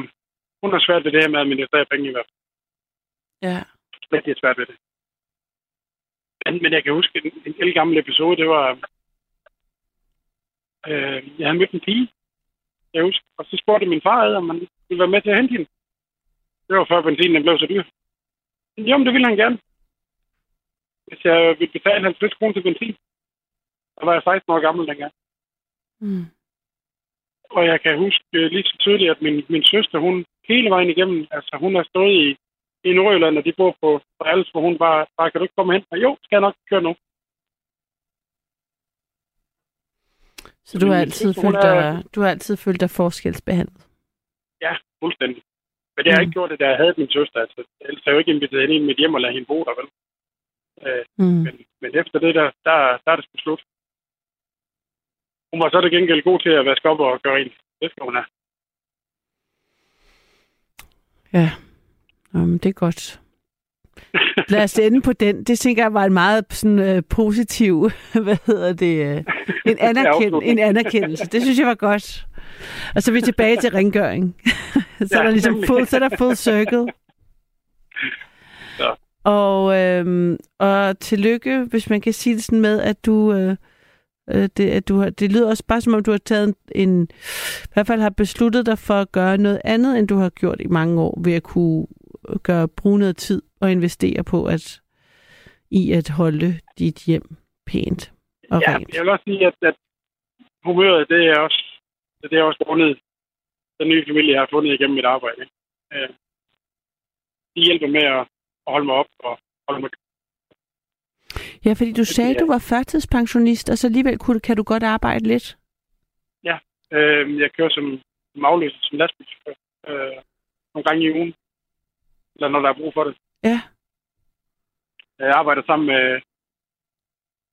hun har svært ved det her med at administrere penge i hvert fald. Ja. Rigtig svært ved det. Men, men jeg kan huske en, en el gammel episode, det var... Øh, jeg havde mødt en pige, jeg husker, og så spurgte min far, ad, om man ville være med til at hente hende. Det var før benzinen blev så dyr. Jo, men det ville han gerne. Hvis jeg ville betale 50 kroner til benzin, så var jeg 16 år gammel dengang. Mm. Og jeg kan huske øh, lige så tydeligt, at min, min søster, hun hele vejen igennem, altså hun har stået i, i Nordjylland, og de bor på, på Als, hvor hun bare, bare, kan du ikke komme hen? Og jo, skal jeg nok køre nu. Så du har altid følt dig, du har altid følt dig forskelsbehandlet. Ja, fuldstændig. Men det har jeg Mm. ikke gjort det, da jeg havde min søster. Altså, ellers har jeg jo ikke inviteret hende ind i mit hjem og lade hende bo der, vel? Øh, Mm. men, men efter det der, der, der er det sgu slut. Hun var så til gengæld god til at vaske op og gøre rent. Det skal hun have. Ja, Nå, men det er godt. Lad os ende på den. Det tænker jeg var en meget sådan, øh, positiv, hvad hedder det, øh, en, anerkend, en anerkendelse. Det synes jeg var godt. Og så er vi tilbage til rengøring. så er Ja, der ligesom full, så er der full circle. Ja. Og, øhm, og tillykke, hvis man kan sige det sådan med, at du, øh, øh, det, at du har, det lyder også bare som om, du har taget en, en, i hvert fald har besluttet dig for at gøre noget andet, end du har gjort i mange år, ved at kunne gøre, bruge noget tid og investere på at i at holde dit hjem pænt og ja, rent. jeg vil også sige, at, at humøret, det er også, det er også grundet den nye familie, jeg har fundet igennem mit arbejde. Øh, de hjælper med at, at holde mig op og holde mig Ja, fordi du sagde, er- du var førtidspensionist, og så alligevel kunne, kan du godt arbejde lidt. Øh, jeg kører som, afløser, som lastbilchauffør. Øh, nogle gange i ugen. Eller når der er brug for det. Ja. Jeg arbejder sammen med,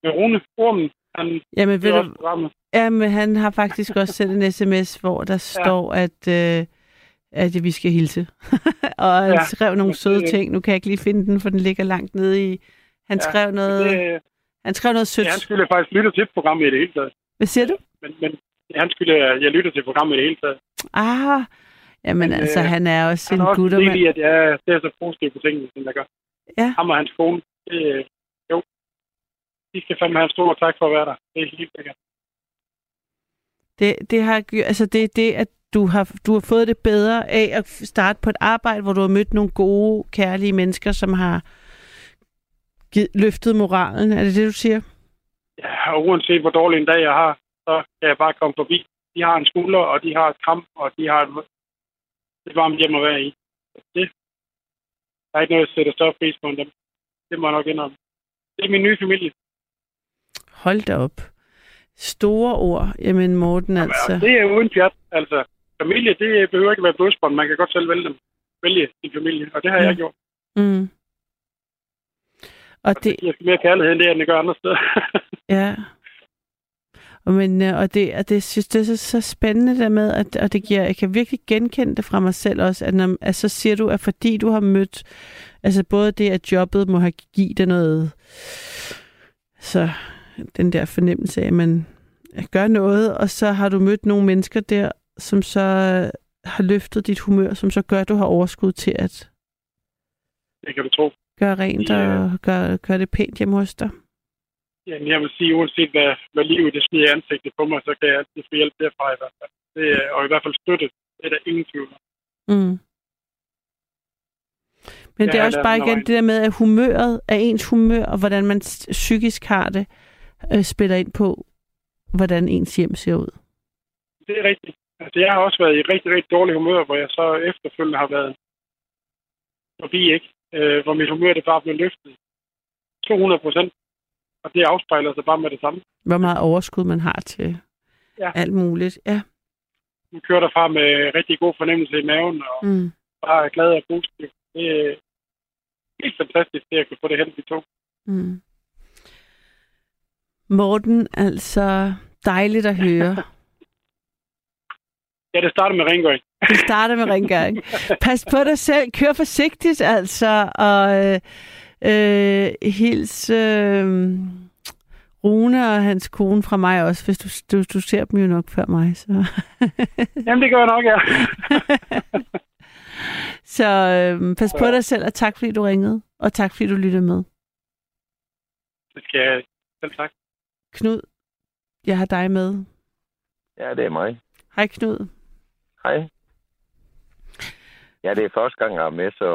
med Rune Ormen. Han Jamen, ved er du, også programmet. Ja, men han har faktisk også sendt en sms, hvor der står, at, øh, at vi skal hilse. og han Ja, skrev nogle og søde det- ting. Nu kan jeg ikke lige finde den, for den ligger langt nede i... Han Ja, skrev noget, Det, han skrev noget sødt. ja, han skulle faktisk lytte til programmet i det hele taget. Hvad siger du? Men, men han skulle, jeg lytter til programmet i det hele taget. Ah, jamen Men, altså, øh, han er også Han en også en del guttermand. i, at jeg ser så positivt på tingene, som jeg gør. Ja. Ham og hans kone, det, øh, jo, de skal fandme have en stor tak for at være der. Det er helt sikkert. Det, det, har, altså, det er det, at du har, du har fået det bedre af at starte på et arbejde, hvor du har mødt nogle gode, kærlige mennesker, som har givet, løftet moralen. Er det det, du siger? Ja, og uanset hvor dårlig en dag jeg har, så kan jeg bare komme forbi. De har en skulder, og de har et kram, og de har et, et varmt hjem at være i. Det, der er ikke noget, jeg sætter større pris på end dem. Det må jeg nok indrømme. Det er min nye familie. Hold da op. Store ord. Jamen Morten, Jamen, altså. og det er uden pjat. Altså, familie, det behøver ikke at være blodsbånd. Man kan godt selv vælge dem. Vælge sin familie, og det har Ja. jeg gjort. Mm. Og det, Det giver mere kærlighed, end det, end det gør andre steder. ja. Og, men, øh, og det, og det synes det er så, så spændende der med, at, og det giver, jeg kan virkelig genkende det fra mig selv også, at, når, at så siger du, at fordi du har mødt, altså både det, at jobbet må have givet dig noget, så den der fornemmelse af, at man gør noget, og så har du mødt nogle mennesker der, som så har løftet dit humør, som så gør, at du har overskud til at det kan du tro. gøre rent Ja. og gøre, gøre det pænt hjemme hos dig. Jamen, jeg vil sige, uanset hvad, hvad livet det smider i ansigtet på mig, så kan jeg altid få hjælp derfra i hvert fald. Det, og i hvert fald støtte. Det er der ingen tvivl om. Mm. Men Ja, det er også bare igen det der med, at humøret er ens humør, og hvordan man psykisk har det, øh, spiller ind på, hvordan ens hjem ser ud. Det er rigtigt. Altså, jeg har også været i rigtig, rigtig dårlig humør, hvor jeg så efterfølgende har været forbi, ikke? Øh, hvor mit humør det bare blev løftet 200 procent. Og det afspejler sig bare med det samme. Hvor meget overskud man har til Ja. alt muligt. Ja. hun kører derfra med rigtig god fornemmelse i maven, og Mm. bare er glad og positiv. Det er helt fantastisk, det at kunne få det hen, vi to. Mm. Morten, altså dejligt at høre. Ja, det starter med rengøring. Vi starter med rengøring. Pas på dig selv. Kør forsigtigt, altså. Og øh, øh, hils øh, Rune og hans kone fra mig også, hvis du, du, du ser dem jo nok før mig. Så, Jamen, det gør jeg nok, ja. så øh, pas på dig selv, og tak fordi du ringede. Og tak fordi du lyttede med. Det skal jeg selv tak. Knud, jeg har dig med. Ja, det er mig. Hej Knud. Hej. Ja, det er første gang, jeg er med, så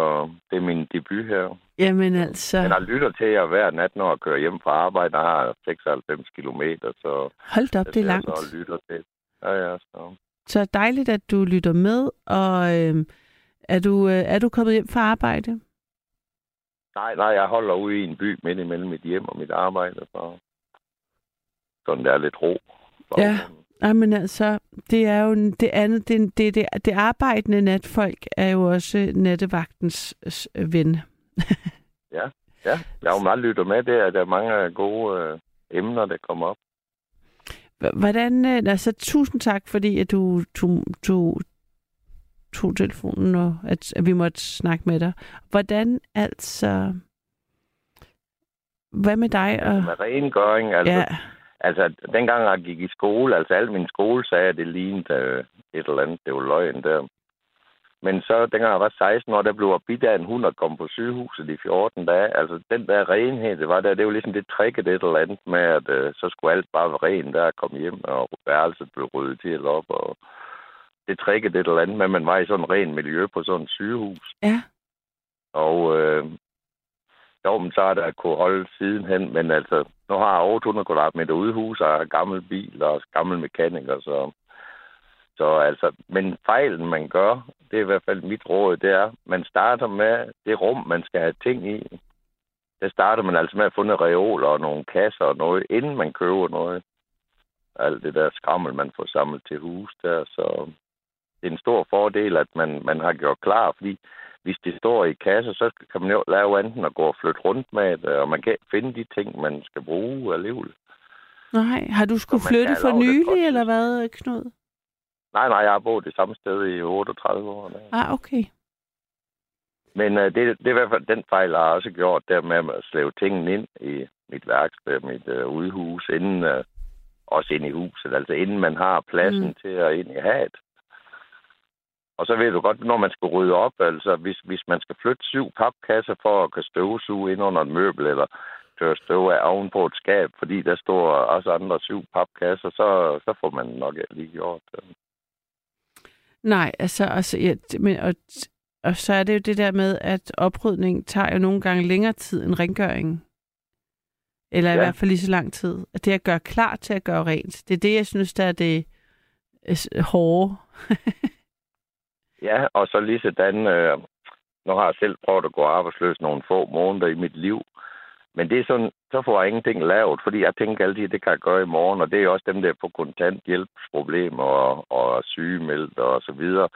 det er min debut her. Jamen altså, Men jeg lytter til jer hver nat, når jeg kører hjem fra arbejde. Jeg har 96 kilometer, så... hold op, det er langt. Så lytter til. Ja, ja, så... Så dejligt, at du lytter med. Og øh, er, du, øh, er du kommet hjem fra arbejde? Nej, nej, jeg holder ude i en by midt imellem mit hjem og mit arbejde, så... Sådan der er lidt ro. Ja. Nej, men altså, det er jo det andet, det, det, det, det arbejdende natfolk er jo også nattevagtens ven. Ja, jeg har jo meget lyttet med. Det er, der er mange gode øh, emner, der kommer op. Hvordan, altså tusind tak, fordi at du tog, tog, tog telefonen, og at, at vi måtte snakke med dig. Hvordan altså, hvad med dig? Og, Med rengøring, altså... ja, Altså, dengang jeg gik i skole, altså al min skole sagde, at det lignede øh, et eller andet, det var løgn der. Men så, dengang jeg var 16 år, der blev jeg bidt af en hund og kom på sygehuset i 14 dage. Altså, den der renhed, det var der, det var ligesom det tricket et eller andet med, at øh, så skulle alt bare være rent, der kom hjem, og værelset blev ryddet til op, og det tricket et eller andet med, at man var i sådan en ren miljø på sådan et sygehus. ja, Og øh, jo, men så er der kunne holde sidenhen, men altså, nu har jeg over 200 kvadratmeter udehus, og har gammel bil og gammel mekaniker, så, så altså, men fejlen man gør, det er i hvert fald mit råd, det er, man starter med det rum, man skal have ting i. Der starter man altså med at få nogle reoler og nogle kasser og noget, inden man køber noget. Alt det der skrammel, man får samlet til hus der, så det er en stor fordel, at man, man har gjort klar, fordi hvis det står i kasser, så kan man jo lave enten at gå og flytte rundt med det, og man kan finde de ting, man skal bruge alligevel. nej, har du skulle flytte for nylig, eller hvad, Knud? Nej, nej, jeg har boet det samme sted i 38 år. Der. Ah, okay. Men uh, det, det er i hvert fald den fejl, jeg har også gjort, der med at slæve tingene ind i mit værksted, mit uh, udhus, inden, uh, også ind i huset, altså inden man har pladsen Mm. til at ind i havet. Og så ved du godt, når man skal rydde op, altså hvis, hvis man skal flytte syv papkasser for at kunne støvsuge ind under et møbel, eller tørre støv af oven på et skab, fordi der står også andre syv papkasser, så, så får man nok lige gjort det. Nej, altså, altså ja, men, og, og så er det jo det der med, at oprydning tager jo nogle gange længere tid end rengøring. Eller ja. i hvert fald lige så lang tid. At det at gøre klar til at gøre rent, det er det, jeg synes, der er det øh, hårde. Ja, og så lige sådan, øh, nu har jeg selv prøvet at gå arbejdsløs nogle få måneder i mit liv, men det er sådan, så får jeg ingenting lavet, fordi jeg tænker altid, at det kan jeg gøre i morgen, og det er også dem, der er på kontanthjælpsproblemer og, og sygemeldt og så videre.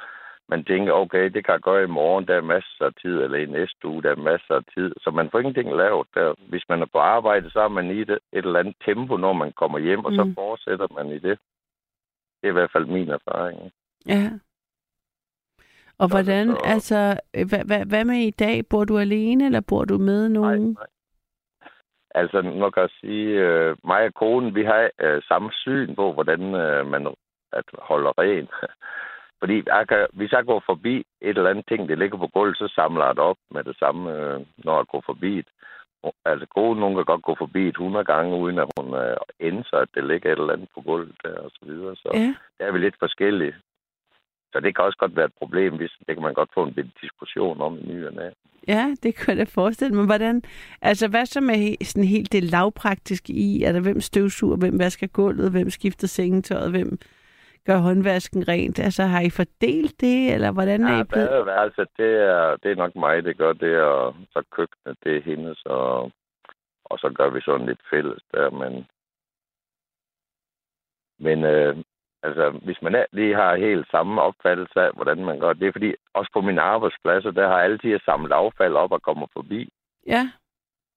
Man tænker, okay, det kan jeg gøre i morgen, der er masser af tid, eller i næste uge, der er masser af tid. Så man får ingenting lavet der. Hvis man er på arbejde, så er man i det, et eller andet tempo, når man kommer hjem, og så Mm. fortsætter man i det. Det er i hvert fald min erfaring. Ja. Og det hvordan, så- altså, øh, hvad, hvad, hvad med i dag? Bor du alene, eller bor du med Nej, nogen? nej. Altså, nu kan jeg sige, øh, mig og konen, vi har øh, samme syn på, hvordan øh, man at holder rent. Fordi jeg kan, hvis jeg går forbi et eller andet ting, der ligger på gulvet, så samler jeg det op med det samme, øh, når jeg går forbi det. Altså, konen, hun kan godt gå forbi et 100 gange, uden at hun øh, indser, at det ligger et eller andet på gulvet der, og så videre. Så Ja. der er vi lidt forskellige. Så det kan også godt være et problem, hvis det kan man godt få en lille diskussion om i ny og næ. Ja, det kan jeg da forestille mig. Hvordan, altså hvad så med sådan helt det lavpraktiske i? Er der hvem støvsuger, hvem vasker gulvet, hvem skifter sengetøjet, hvem gør håndvasken rent? Altså har I fordelt det, eller hvordan er Ja, I blevet? badeværelset, det er, det er nok mig, det gør det, og så køkkenet, det er hendes, og, og så gør vi sådan lidt fælles der, men, men øh, Altså, hvis man er- lige har helt samme opfattelse af, hvordan man gør det, er fordi, også på min arbejdspladser, der har jeg altid samlet affald op og kommer forbi, Ja,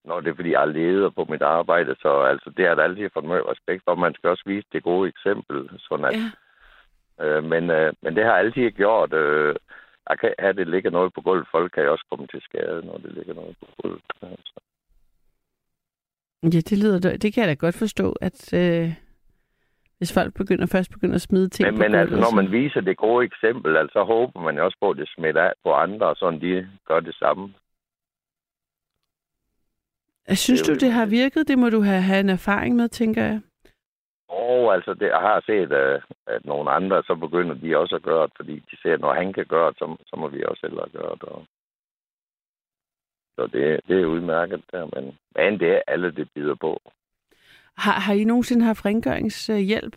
når det er fordi, jeg er leder på mit arbejde, så altså, det jeg da altid fået meget respekt for. Man skal også vise det gode eksempel, sådan at, ja. øh, men, øh, men det har jeg altid gjort. Øh, jeg kan have, det ligger noget på gulvet. Folk kan jo også komme til skade, når det ligger noget på gulvet. Altså. Ja, det lyder det kan jeg da godt forstå, at øh, hvis folk begynder først begynder at smide ting Men, men altså, når man viser det gode eksempel, altså, så håber man jo også på, at det smitter af på andre, sådan de gør det samme. Synes det du, det har virket? Det må du have, have en erfaring med, tænker jeg. Og altså, det, jeg har set, at, at nogle andre, så begynder de også at gøre det, fordi de ser, at når han kan gøre det, så, så må vi også hellere gøre det. Og... Så det, det er udmærket der, men, men det er alle, det bider på. Har, har I nogensinde haft rengøringshjælp?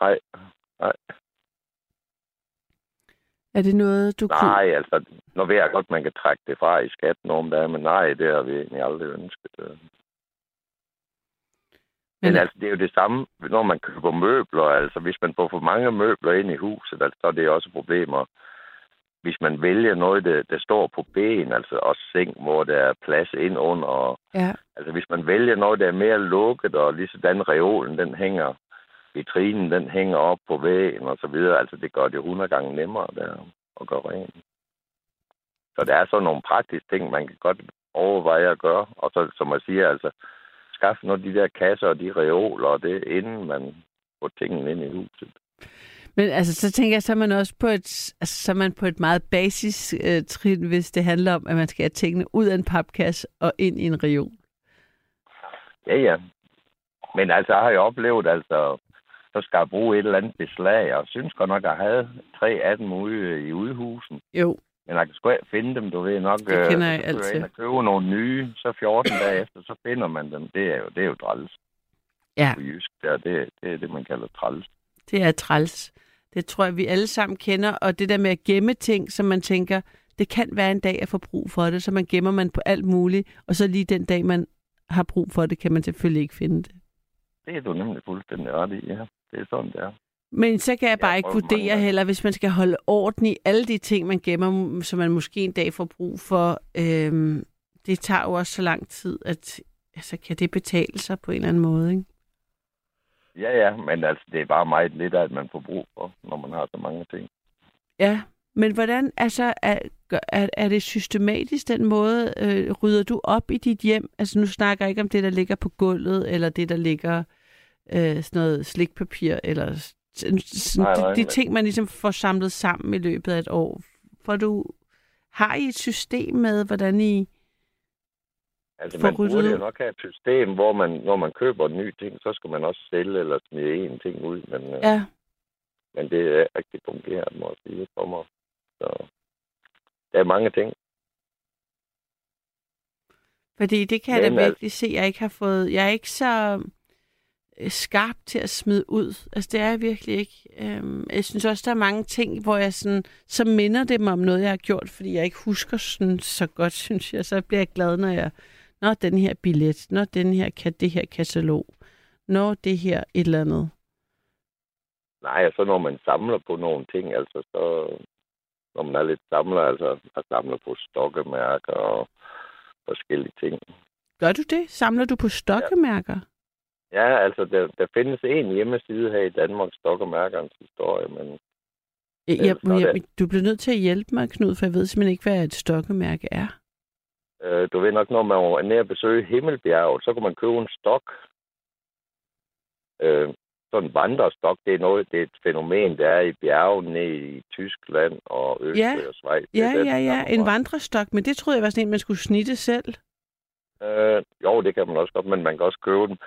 Nej, Er det noget, du kunne... nej, altså, nu ved jeg godt, man kan trække det fra i skat nogle dage, men nej, det har vi egentlig aldrig ønsket. øh. Men Men- altså, det er jo det samme, når man køber møbler. Altså, hvis man får for mange møbler ind i huset, altså, så er det også problemer. Hvis man vælger noget, der, der står på ben, altså også seng, hvor der er plads ind under. Og, Ja, altså, hvis man vælger noget, der er mere lukket, og lige sådan reolen, den hænger, vitrinen, den hænger op på væggen og så videre. Altså, det gør det 100 gange nemmere der at gøre rent. Så der er sådan nogle praktiske ting, man kan godt overveje at gøre. Og så, som jeg siger, altså, skaffe af de der kasser og de reoler og det, inden man får tingene ind i huset. Men altså, så tænker jeg, så er man også på et, altså, så er man på et meget basis øh, trin, hvis det handler om, at man skal have tingene ud af en papkasse og ind i en reol. Ja, ja. Men altså, jeg har jo oplevet, altså, så skal jeg bruge et eller andet beslag, og jeg synes godt nok, at jeg havde tre af dem ude i udhusen. Jo, Men jeg kan sgu ikke finde dem, du ved nok. Det kender jeg altid. og købe nogle nye, så 14 dage efter, så finder man dem. Det er jo, det er jo træls ja, på jysk. Der. Det, det er det, man kalder træls. det er træls. Det tror jeg, vi alle sammen kender. Og det der med at gemme ting, som man tænker, det kan være en dag at få brug for det, så man gemmer man på alt muligt, og så lige den dag, man har brug for det, kan man selvfølgelig ikke finde det. Det er du nemlig fuldstændig ret i, ja. Det er sådan, det er. Men så kan jeg bare Jeg ikke mange vurdere gange. heller, hvis man skal holde orden i alle de ting, man gemmer, som man måske en dag får brug for. Øhm, det tager jo også så lang tid, at altså, kan det betale sig på en eller anden måde, ikke? Ja, ja, men altså, det er bare meget lidt af, at man får brug for, når man har så mange ting. Ja, men hvordan, altså, er, er, er det systematisk den måde, øh, rydder du op i dit hjem? Altså, nu snakker jeg ikke om det, der ligger på gulvet, eller det, der ligger øh, sådan noget slikpapir, eller sådan, Nej, de, nej, de men- ting, man ligesom får samlet sammen i løbet af et år. For du, har I et system med, hvordan I... Altså, man burde jo nok have et system, hvor man, når man køber en ny ting, så skal man også sælge eller smide en ting ud. Men, ja. Ja, men det er rigtig fungeret, må jeg sige, for mig. Så der er mange ting. fordi det kan jeg Men da al- virkelig se, jeg ikke har fået... Jeg er ikke så øh, skarp til at smide ud. Altså, det er jeg virkelig ikke. Øhm, jeg synes også, der er mange ting, hvor jeg sådan... Så minder det mig om noget, jeg har gjort, fordi jeg ikke husker sådan så godt, synes jeg. Så bliver jeg glad, når jeg... Nå, den her billet. Nå, den her, kan det her katalog. Nå, det her et eller andet. Nej, og så når man samler på nogle ting, altså så... Når man er lidt samler, altså jeg samler på stokkemærker og forskellige ting. Gør du det? Samler du på stokkemærker? Ja, altså der, der findes en hjemmeside her i Danmark, Stokkemærkernes historie, men er jeg, det- du bliver nødt til at hjælpe mig, Knud, for jeg ved simpelthen ikke, hvad et stokkemærke er. Øh, du ved nok, når man var nede at besøge Himmelbjerget, så kunne man købe en stok. Øh, sådan en vandrestok, det er noget, det er et fænomen, der er i bjergene i Tyskland og Østrig Ja. og Schweiz. Det Ja, den, ja, ja. En vandrestok, men det troede jeg var sådan en, man skulle snitte selv. Øh, jo, det kan man også godt, men man kan også købe den.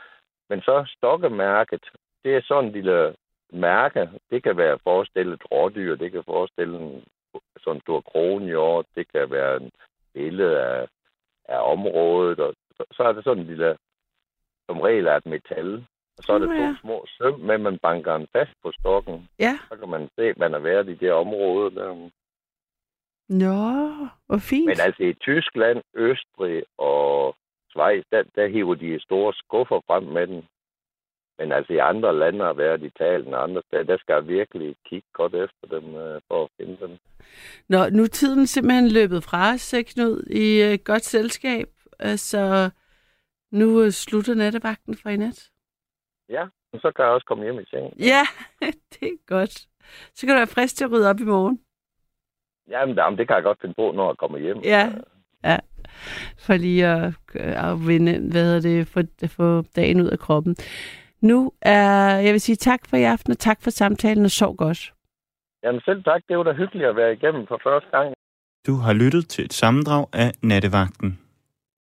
Men så stokkemærket, det er sådan en lille mærke. Det kan være forestillet et rådyr, det kan forestille en sådan en stor kronhjort, det kan være en billede af, af området, og så, så er det sådan en lille, som regel er et metal. Og så er Nå, to ja. små søm, men man banker den fast på stokken. Ja. Så kan man se, at man har været i det område. Der. Nå, hvor fint. Men altså i Tyskland, Østrig og Schweiz, der, der hiver de store skuffer frem med den. Men altså i andre lande har været Italien og andre steder, der skal jeg virkelig kigge godt efter dem øh, for at finde dem. Nå, nu er tiden simpelthen løbet fra os, øh, Knud, i øh, godt selskab. Så nu øh, slutter nattevagten for i nat. Ja, og så kan jeg også komme hjem i seng. Ja, det er godt. Så kan du være frisk til at rydde op i morgen. Jamen, jamen, det kan jeg godt finde på, når jeg kommer hjem. Ja, ja. For lige at, at vinde, hvad er det, for at få dagen ud af kroppen. Nu er, jeg vil sige tak for i aften, og tak for samtalen, og sov godt. Jamen selv tak, det var da hyggeligt at være igennem for første gang. Du har lyttet til et sammendrag af Nattevagten.